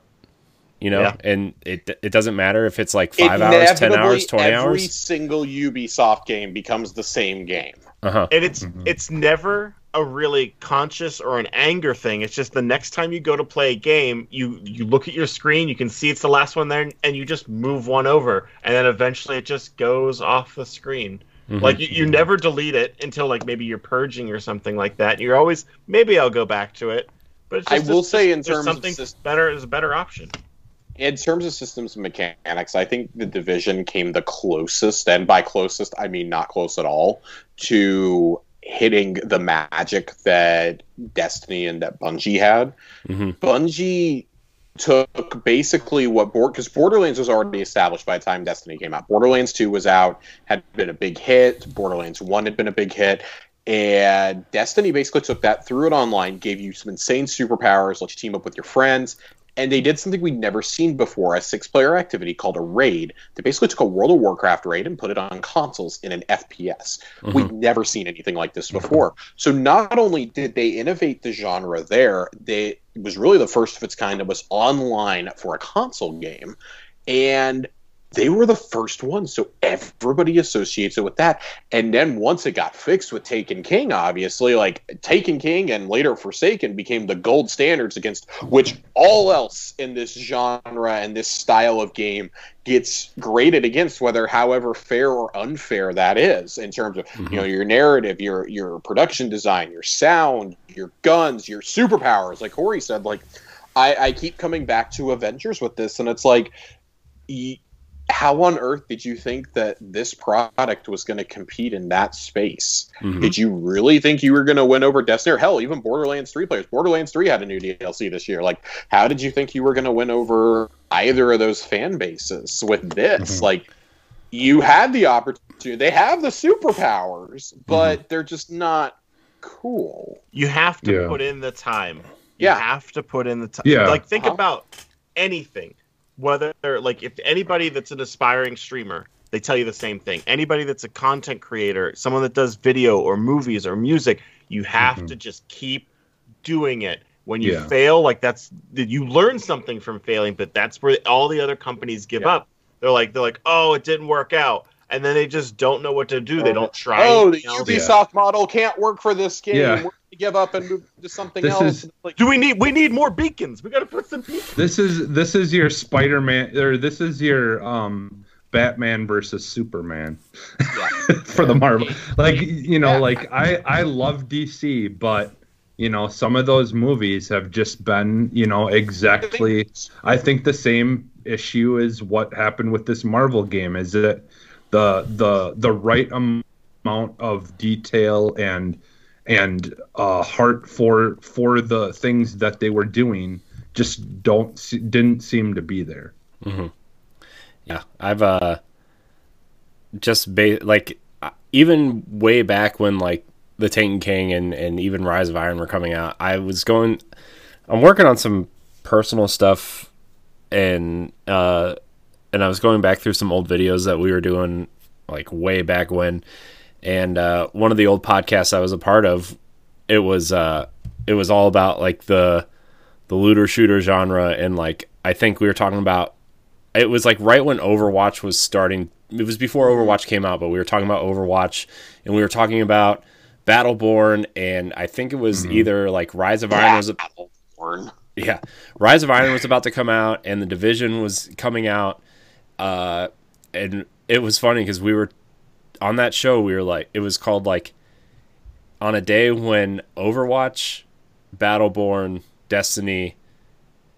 you know Yeah. and it it doesn't matter if it's like 5 hours 10 hours 20 every hours Every single Ubisoft game becomes the same game. uh-huh and it's it's never a really conscious or an anger thing. It's just the next time you go to play a game, you you look at your screen, you can see it's the last one there, and you just move one over, and then eventually it just goes off the screen. Mm-hmm. Like you, you never delete it until like maybe you're purging or something like that. You're always maybe I'll go back to it, but it's I will it's say in there's terms of something better is a better option. In terms of systems mechanics, I think the division came the closest, and by closest I mean not close at all, to hitting the magic that Destiny and that Bungie had. Mhm. Bungie took basically what because Borderlands was already established by the time Destiny came out. Borderlands 2 was out, had been a big hit. Borderlands 1 had been a big hit. And Destiny basically took that, threw it online, gave you some insane superpowers, let you team up with your friends, and they did something we'd never seen before a six player activity called a raid. They basically took a World of Warcraft raid and put it on consoles in an FPS. Mm-hmm. We'd never seen anything like this before. So not only did they innovate the genre there, they it was really the first of its kind that was online for a console game. And they were the first ones, so everybody associates it with that. And then once it got fixed with Taken King, obviously, like Taken King and later Forsaken became the gold standards against which all else in this genre and this style of game gets graded against, whether however fair or unfair that is in terms of you know mm-hmm. your narrative, your your production design, your sound, your guns, your superpowers. Like Corey said, like I, I keep coming back to Avengers with this, and it's like. y- how on earth did you think that this product was going to compete in that space? Mhm. Did you really think you were going to win over Destiny or hell, even Borderlands 3 players? Borderlands 3 had a new DLC this year. Like, how did you think you were going to win over either of those fan bases with this? Mhm. Like, you had the opportunity. They have the superpowers, but they're just not cool. You have to Yeah. put in the time. Yeah. You have to put in the time. Yeah. Like think Uh-huh. about anything. Whether like if anybody that's an aspiring streamer, they tell you the same thing. Anybody that's a content creator, someone that does video or movies or music, you have Mhm. to just keep doing it. When you Yeah. fail, like that's you learn something from failing, but that's where all the other companies give Yeah. up. They're like they're like, "Oh, it didn't work out." And then they just don't know what to do. They don't try. Oh, the anything else. Ubisoft model can't work for this game. Yeah. We're going to give up and move to something This else. is- Like, Do we need we need more beacons? We got to put some beacons. This is this is your Spider-Man or this is your um Batman versus Superman yeah. for the Marvel. Like you know, Yeah. like I I love DC, but you know, some of those movies have just been, you know, exactly I think the same issue is what happened with this Marvel game is that the the the right amount of detail and and uh, heart for for the things that they were doing just don't didn't seem to be there. Yeah, I've uh just ba- like uh, even way back when like the Taken King and and even Rise of Iron were coming out, I was going I'm working on some personal stuff and uh and I was going back through some old videos that we were doing like way back when. And uh, one of the old podcasts I was a part of, it was uh, it was all about like the the looter shooter genre, and like I think we were talking about it was like right when Overwatch was starting. It was before Overwatch came out, but we were talking about Overwatch, and we were talking about Battleborn, and I think it was either like Rise of Iron was Battleborn. yeah, Rise of Iron was about to come out, and the Division was coming out, uh, and it was funny because we were on that show. We were like, it was called like on a day when Overwatch, Battleborn, Destiny,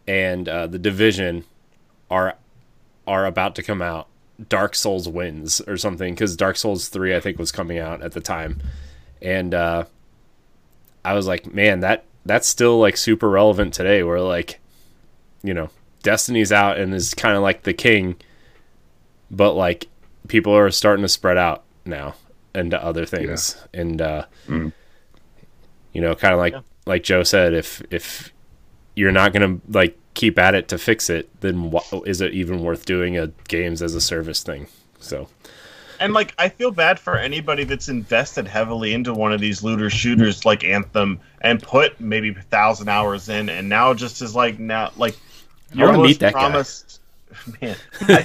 and uh, the Division are are about to come out. Dark Souls wins or something because Dark Souls three I think was coming out at the time, and uh, I was like, man, that that's still like super relevant today. Where like, you know, Destiny's out and is kind of like the king, but like people are starting to spread out now into other things, and uh, Mm. you know, kind of like Yeah. like Joe said, if if you're not gonna like keep at it to fix it, then wh- is it even worth doing a games as a service thing? So And like, I feel bad for anybody that's invested heavily into one of these looter shooters like Anthem and put maybe a thousand hours in, and now just is like now like I wanna was meet guy. promised. Man,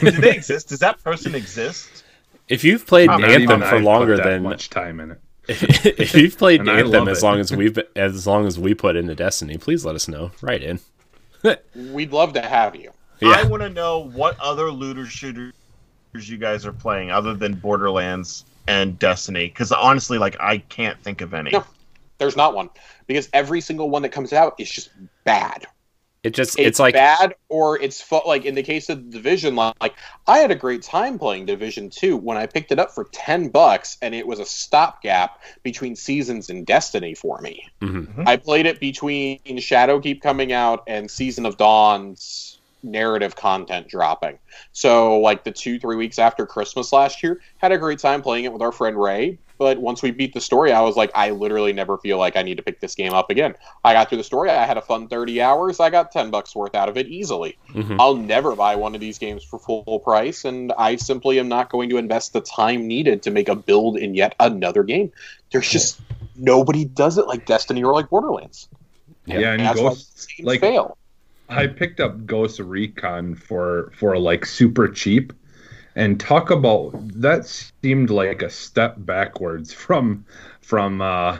do they exist? Does that person exist? if you've played Not Anthem for I've put longer that than much time in it. if you've played And Anthem love as it. long as we've as long as we put into Destiny, please let us know. Right in. We'd love to have you. I want to know what other looter shooters you guys are playing other than Borderlands and Destiny, because honestly, like, I can't think of any. No. There's not one because every single one that comes out is just bad. It just It's, it's, like bad or it's fu- like in the case of Division. Like I had a great time playing Division Two when I picked it up for ten bucks, and it was a stopgap between Seasons and Destiny for me. Mhm. I played it between Shadowkeep coming out and Season of Dawn's narrative content dropping. So, like the two, three weeks after Christmas last year, had a great time playing it with our friend Ray. But once we beat the story, I was like, I literally never feel like I need to pick this game up again. I got through the story. I had a fun 30 hours. I got 10 bucks worth out of it easily. Mhm. I'll never buy one of these games for full price, and I simply am not going to invest the time needed to make a build in yet another game. There's just nobody does it like Destiny or like Borderlands. Yeah. Yeah, and That's Ghost, these like fail. I picked up Ghost Recon for for like super cheap, and talk about that seemed like a step backwards from from uh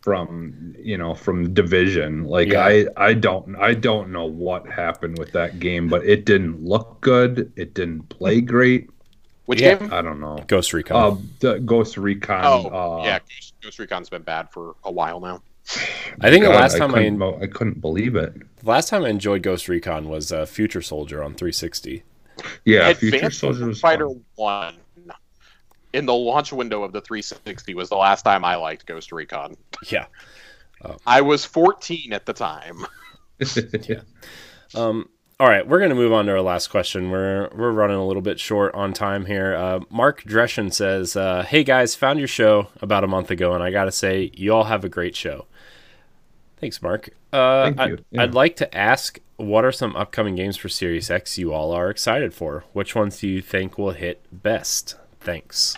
from you know from Division. Like Yeah. I I don't I don't know what happened with that game, but it didn't look good. It didn't play great. Which Yeah. game? I don't know. Ghost Recon. Uh, the Ghost Recon. Oh, uh, yeah, Ghost, Ghost Recon's been bad for a while now. I think the last time I, couldn't, I couldn't believe it. the last time I enjoyed Ghost Recon was uh, Future Soldier on 360. Yeah, Advanced Future Soldier Fighter fun. One in the launch window of the 360 was the last time I liked Ghost Recon. Yeah. I was 14 at the time. Yeah. Um, all right, we're going to move on to our last question. We're we're running a little bit short on time here. Uh, Mark Dreschen says, uh, "Hey guys, found your show about a month ago, and I got to say, you all have a great show." Thanks, Mark. Uh, Thank I, you. Yeah. I'd like to ask, what are some upcoming games for Series X you all are excited for? Which ones do you think will hit best? Thanks.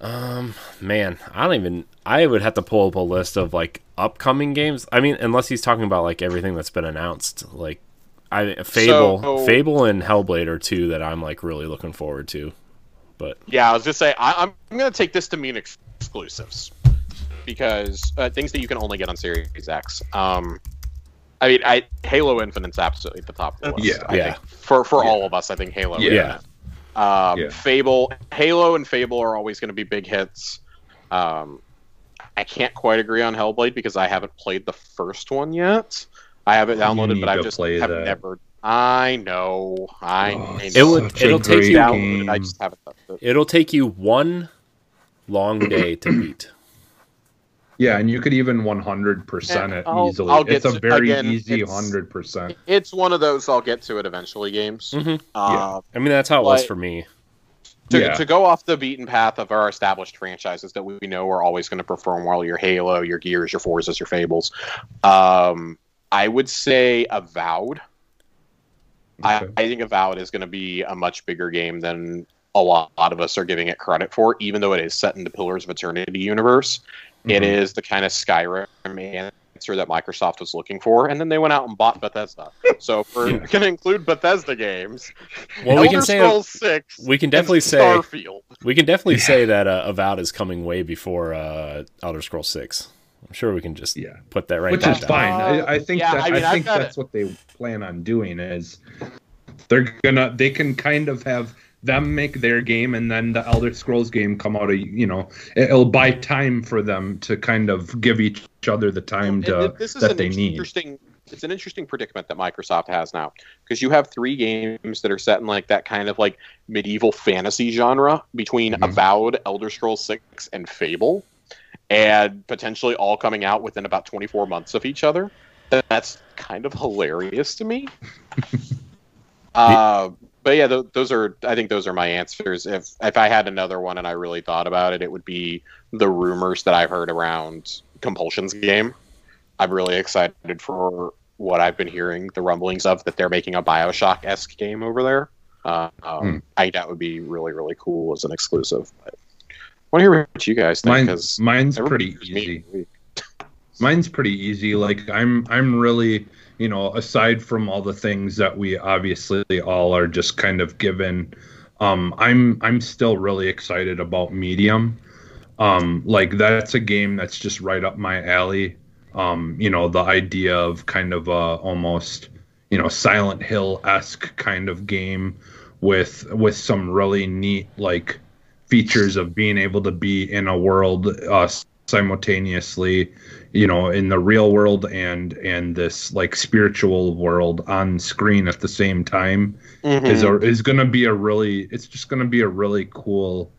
Um, man, I don't even. I would have to pull up a list of like upcoming games. I mean, unless he's talking about like everything that's been announced, like I Fable, So- Fable, and Hellblade are two that I'm like really looking forward to. But Yeah, I was just say I, I'm, I'm going to take this to mean ex- exclusives because uh, things that you can only get on Series X. Um, I mean, I Halo Infinite's absolutely at the top of the list. Yeah. I Yeah. think for for Yeah. all of us, I think Halo. Yeah. Infinite. Um, Yeah. Fable, Halo, and Fable are always going to be big hits. Um, I can't quite agree on Hellblade because I haven't played the first one yet. I have it downloaded, need but I've just play have that. never. I know. I. Oh, I it's It would- know. such a it'll take you- downloaded. I just haven't it. it'll take you one long day to beat. Yeah, and you could even 100% it I'll- easily. I'll it's a to- very again, easy it's- 100%. It's one of those I'll get to it eventually games. Mhm. Uh, I mean, that's how it was for me. to, Yeah. to go off the beaten path of our established franchises that we know are always going to perform well your Halo, your Gears, your Forzas, your Fables. Um, I would say Avowed. I, Okay. I think Avowed is going to be a much bigger game than a lot, lot of us are giving it credit for, even though it is set in the Pillars of Eternity universe. It Mhm. is the kind of Skyrim answer that Microsoft was looking for, and then they went out and bought Bethesda. So if we're Yeah. going to include Bethesda games. Well, we Elder can say Scrolls Six. we can definitely say Starfield. we can definitely Yeah. say that uh, Avowed is coming way before uh, Elder Scrolls Six. I'm sure we can just Yeah. put that right which is down. fine. I, I think Yeah, that, I mean, I think got that's what they plan on doing is they're gonna they can kind of have them make their game and then the Elder Scrolls game come out. Of, you know, it'll buy time for them to kind of give each other the time to this is that an they need. interesting. It's an interesting predicament that Microsoft has now because you have three games that are set in like that kind of like medieval fantasy genre between Mhm. Avowed, Elder Scrolls Six, and Fable, and potentially all coming out within about 24 months of each other. That's kind of hilarious to me. uh, but yeah, th- those are. I think those are my answers. If if I had another one and I really thought about it, it would be the rumors that I've heard around Compulsion's game. I'm really excited for what I've been hearing, the rumblings of that they're making a Bioshock esque game over there. Uh, um, Hmm. I think that would be really really cool as an exclusive. But I want to hear what you guys think Mine, because mine's pretty easy. Mine's pretty easy. Like I'm I'm really, you know, aside from all the things that we obviously all are just kind of given, um, I'm I'm still really excited about Medium. Um, like that's a game that's just right up my alley. Um, you know, the idea of kind of a almost, you know, Silent Hill esque kind of game with with some really neat like features of being able to be in a world uh, simultaneously you know in the real world and and this like spiritual world on screen at the same time is Mhm. a, is going to be a really it's just going to be a really cool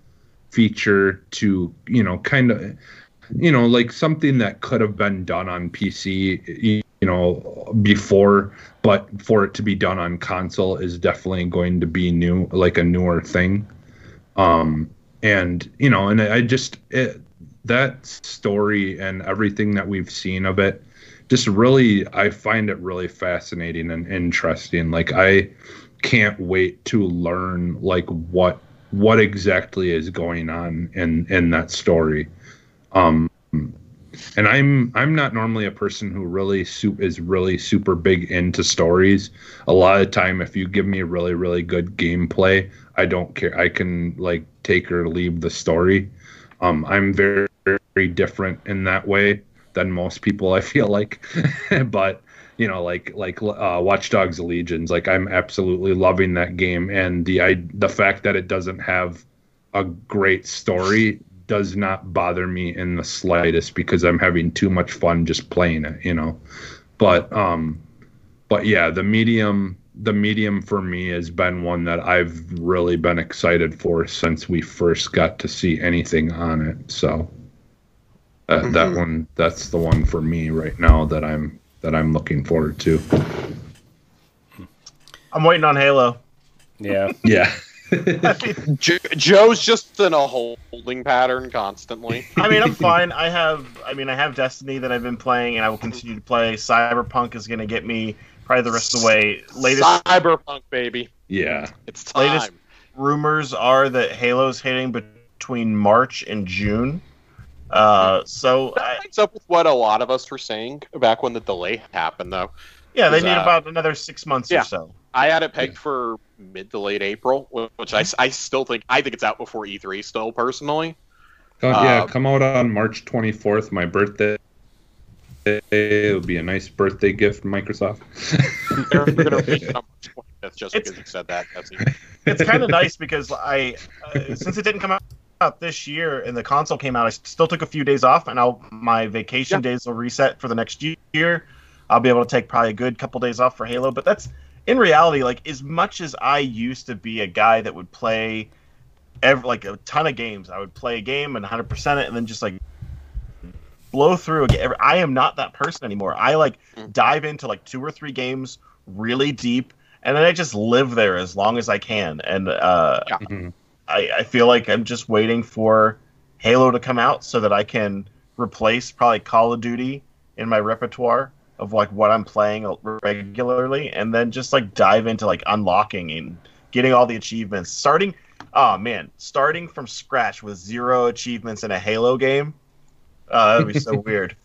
feature to you know kind of you know like something that could have been done on PC you know before but for it to be done on console is definitely going to be new like a newer thing um and you know and I just it, that story and everything that we've seen of it just really i find it really fascinating and interesting. Like i can't wait to learn like what what exactly is going on in in that story. Um and i'm i'm not normally a person who really su- is really super big into stories. A lot of time if you give me really really good gameplay i don't care i can like take or leave the story. Um i'm very very different in that way than most people i feel like. But you know like like uh watch dogs legions like i'm absolutely loving that game. And the i the fact that it doesn't have a great story does not bother me in the slightest because i'm having too much fun just playing it you know. But um but yeah the medium the medium for me has been one that i've really been excited for since we first got to see anything on it. So that, that Mhm. one that's the one for me right now that i'm that i'm looking forward to I'm waiting on Halo. Yeah, yeah Jo- Joe's just in a holding pattern constantly. I mean, I'm fine. I have, I mean, I have Destiny that I've been playing, and I will continue to play. Cyberpunk is going to get me probably the rest of the way. Latest Cyberpunk, baby. yeah It's time. Latest- rumors are that Halo's hitting between March and June. Uh, so I, That lines up with what a lot of us were saying back when the delay happened, though. yeah, they need uh, about another six months yeah. or so. I had it pegged for mid to late April, which I, I still think I think it's out before E3 still personally. Uh, yeah, Uh, come out on March 24th, my birthday. It'll be a nice birthday gift from Microsoft. They're going to make it on March 25th just It's- because you said that. Jesse. It's kind of nice because I, uh, since it didn't come out. Out this year and the console came out, I still took a few days off, and I'll my vacation days will reset for the next year. I'll be able to take probably a good couple days off for Halo, but that's in reality like as much as I used to be a guy that would play every, like a ton of games. I would play a game and 100% it and then just like blow through again. I am not that person anymore. I like Mm. dive into like two or three games really deep and then I just live there as long as I can. And uh, Yeah. I, I feel like I'm just waiting for Halo to come out so that I can replace probably Call of Duty in my repertoire of like what I'm playing regularly, and then just like dive into like unlocking and getting all the achievements. Starting, uh, Oh man, starting from scratch with zero achievements in a Halo game. Oh, that'd be so weird.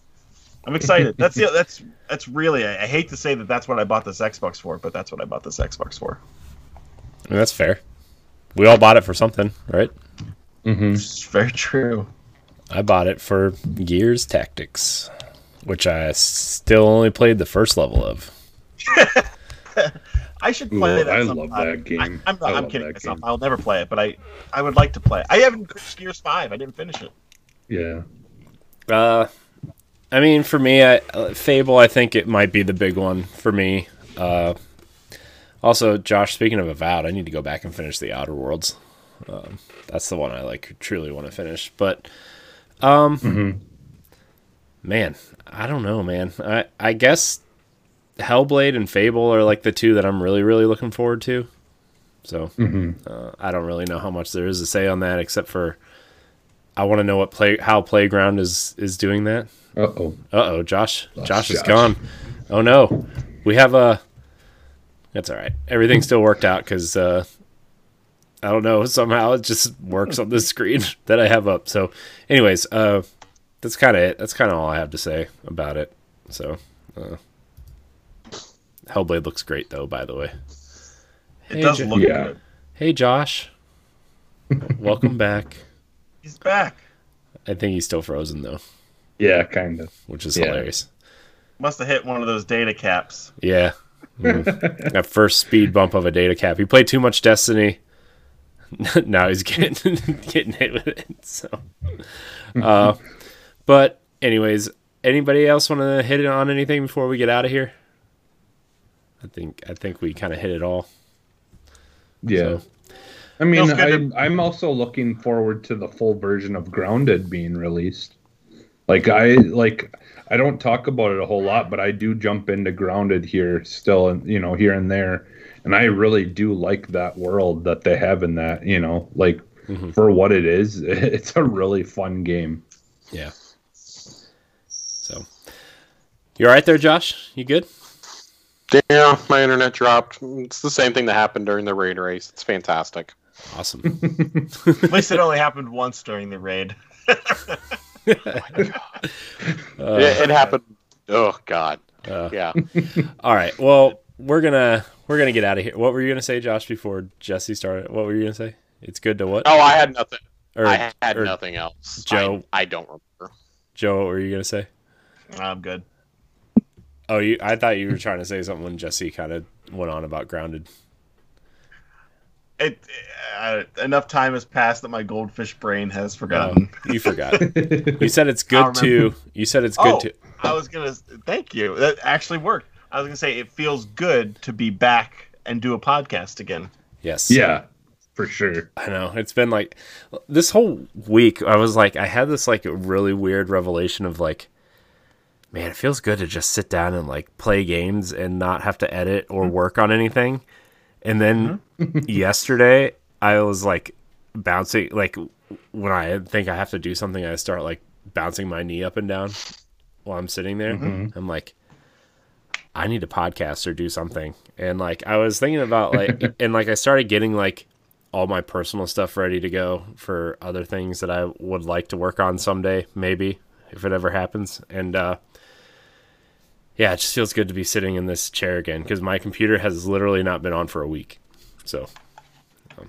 I'm excited. That's the, that's that's really. I, I hate to say that that's what I bought this Xbox for, but that's what I bought this Xbox for. I mean, that's fair. We all bought it for something, right? Mm-hmm. It's very true. I bought it for Gears Tactics, which I still only played the first level of. I should play Ooh, that. I love that game. I, am not, I'm love kidding myself. game. I'll never play it, but I I would like to play. it. I haven't finished Gears Five. I didn't finish it. Yeah. Uh, I mean, for me, I, uh, Fable, I think it might be the big one for me. Uh, also, Josh, speaking of Avowed, I need to go back and finish the Outer Worlds. Um, that's the one I like truly want to finish. But, um, man, I don't know, man. I I guess Hellblade and Fable are like the two that I'm really really looking forward to. So uh, I don't really know how much there is to say on that, except for I want to know what play how Playground is is doing that. Uh oh. Uh oh, Josh. Lost Josh is gone. Oh no, we have a. That's all right. Everything still worked out because uh, I don't know somehow it just works on the screen that I have up. So, anyways, uh, that's kind of it. That's kind of all I have to say about it. So, uh, Hellblade looks great though. By the way, It Hey, does Jo- look Yeah. good. hey Josh, welcome back. He's back. I think he's still frozen though, Yeah, kind of. which is Yeah. hilarious. Must have hit one of those data caps. Yeah. Mm. that first speed bump of a data cap. He played too much Destiny. now he's getting getting hit with it. So, uh, but anyways, anybody else want to hit it on anything before we get out of here? I think I think we kind of hit it all. Yeah. So- I mean, I, I'm also looking forward to the full version of Grounded being released. Like I like, I don't talk about it a whole lot, but I do jump into Grounded here still, and you know, here and there, and I really do like that world that they have in that. You know, like Mhm. for what it is, it's a really fun game. Yeah. So, you're all right there, Josh? You good? Yeah, my internet dropped. It's the same thing that happened during the raid race. It's fantastic. Awesome. At least it only happened once during the raid. Uh, it, it happened. Oh God. uh, Yeah. All right. Well, we're gonna we're gonna get out of here. What were you gonna say, Josh? Before Jesse started, what were you gonna say? It's good to what? Oh, I had nothing. Or, I had or nothing else. Joe. I, I don't remember. Joe, what were you gonna say? I'm good. Oh, you. I thought you were trying to say something when Jesse kind of went on about grounded. It uh, enough time has passed that my goldfish brain has forgotten. Um, you forgot. You said it's good to. You said it's good oh, to. I was gonna thank you. That actually worked. I was gonna say it feels good to be back and do a podcast again. Yes. Yeah, for sure. I know. It's been like this whole week. I was like, I had this like really weird revelation of like, man, it feels good to just sit down and like play games and not have to edit or work on anything. And then yesterday, I was like bouncing, like when I think I have to do something, I start like bouncing my knee up and down while I'm sitting there. I'm like, I need a podcast or do something. And like, I was thinking about like, and like, I started getting like all my personal stuff ready to go for other things that I would like to work on someday, maybe if it ever happens. And uh, yeah, it just feels good to be sitting in this chair again because my computer has literally not been on for a week. So, um,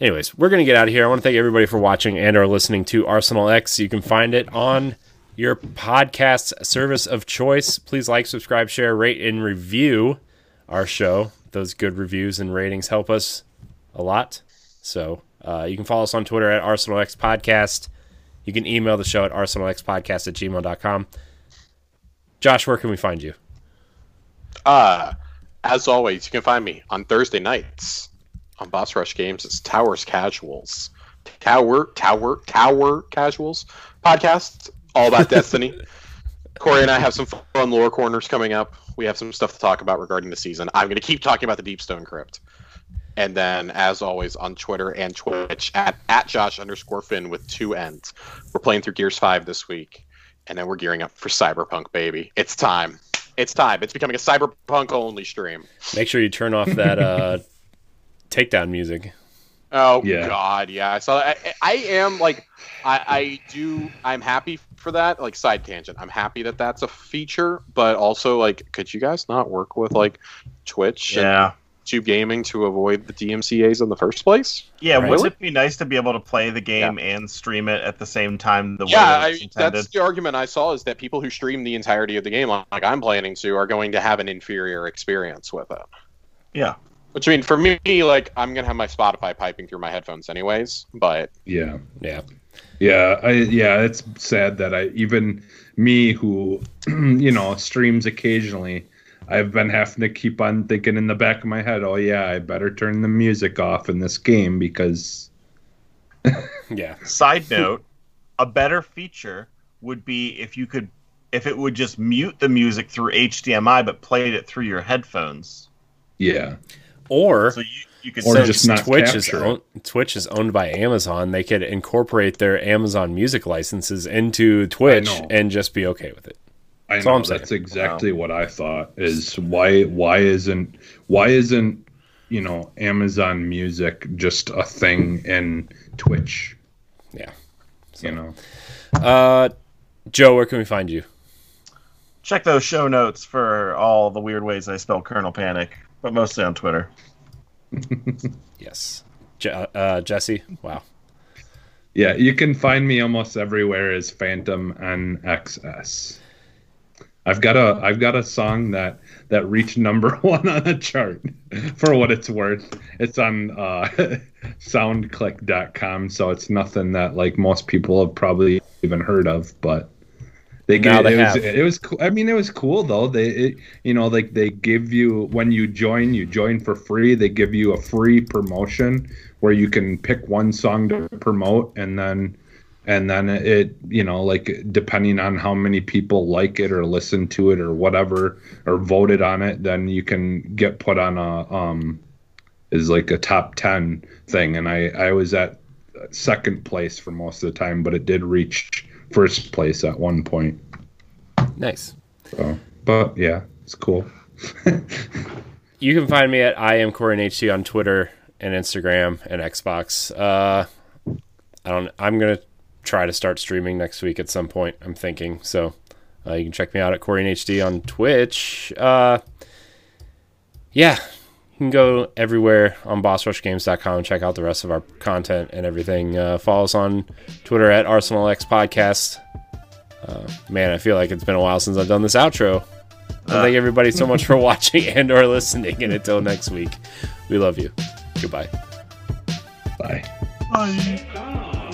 anyways, we're gonna get out of here. I want to thank everybody for watching and or listening to Arsenal X. You can find it on your podcast service of choice. Please like, subscribe, share, rate, and review our show. Those good reviews and ratings help us a lot. So uh, you can follow us on Twitter at Arsenal X Podcast. You can email the show at arsenalxpodcast at gmail.com. Josh, where can we find you? Uh, as always, you can find me on Thursday nights on Boss Rush Games. It's Towers Casuals. Tower, Tower, Tower Casuals podcast, all about Destiny. Corey and I have some fun lore corners coming up. We have some stuff to talk about regarding the season. I'm going to keep talking about the Deepstone Crypt. And then, as always, on Twitter and Twitch at, at Josh underscore Finn with two N's. We're playing through Gears 5 this week. And then we're gearing up for Cyberpunk, baby. It's time. It's time. It's becoming a Cyberpunk only stream. Make sure you turn off that uh, takedown music. Oh Yeah. God, yeah. So. I, I am like, I, I do. I'm happy for that. Like side tangent. I'm happy that that's a feature, but also like, could you guys not work with like Twitch and Yeah. YouTube Gaming to avoid the DMCA's in the first place? Yeah, Right. wouldn't it be nice to be able to play the game and stream it at the same time the way yeah, that I, that's the argument I saw is that people who stream the entirety of the game, like I'm planning to, are going to have an inferior experience with it. Yeah. Which I mean, for me, like I'm gonna have my Spotify piping through my headphones anyways. But Yeah. Yeah. Yeah, I yeah, it's sad that I even me who you know streams occasionally, I've been having to keep on thinking in the back of my head, oh yeah, I better turn the music off in this game because Yeah. Side note, a better feature would be if you could if it would just mute the music through HDMI but played it through your headphones. yeah, Or So you, you could Or send- just not Twitch is capture it. own, Twitch is owned by Amazon. They could incorporate their Amazon Music licenses into Twitch and just be okay with it. I That's know I'm that's exactly what I thought. Is why why isn't why isn't you know Amazon Music just a thing in Twitch? Yeah. You know, Uh, Joe, where can we find you? check those show notes for all the weird ways I spell Colonel Panic, but mostly on Twitter. Yes. Je- uh, Jesse. Wow. yeah, you can find me almost everywhere as Phantom NXS. I've got a I've got a song that that reached number one on a chart for what it's worth. It's on uh, soundclick.com, so it's nothing that like most people have probably even heard of, but they gave they it was it was cool. I mean it was cool though. They it, you know like they give you when you join, you join for free. They give you a free promotion where you can pick one song to promote and then and then it you know like depending on how many people like it or listen to it or whatever or voted on it then you can get put on a um is like a top 10 thing and i i was at second place for most of the time but it did reach first place at one point Nice. so but yeah it's cool You can find me at I am Corin HT on Twitter and Instagram and Xbox. Uh, I don't. I'm gonna try to start streaming next week at some point. I'm thinking so. Uh, you can check me out at Corin HD on Twitch. Uh, yeah, you can go everywhere on BossRushGames.com and check out the rest of our content and everything. Uh, follow us on Twitter at ArsenalX Podcast. Uh, man, I feel like it's been a while since I've done this outro. Well, thank everybody so much for watching and or listening. And until next week, we love you. Goodbye. bye Gone.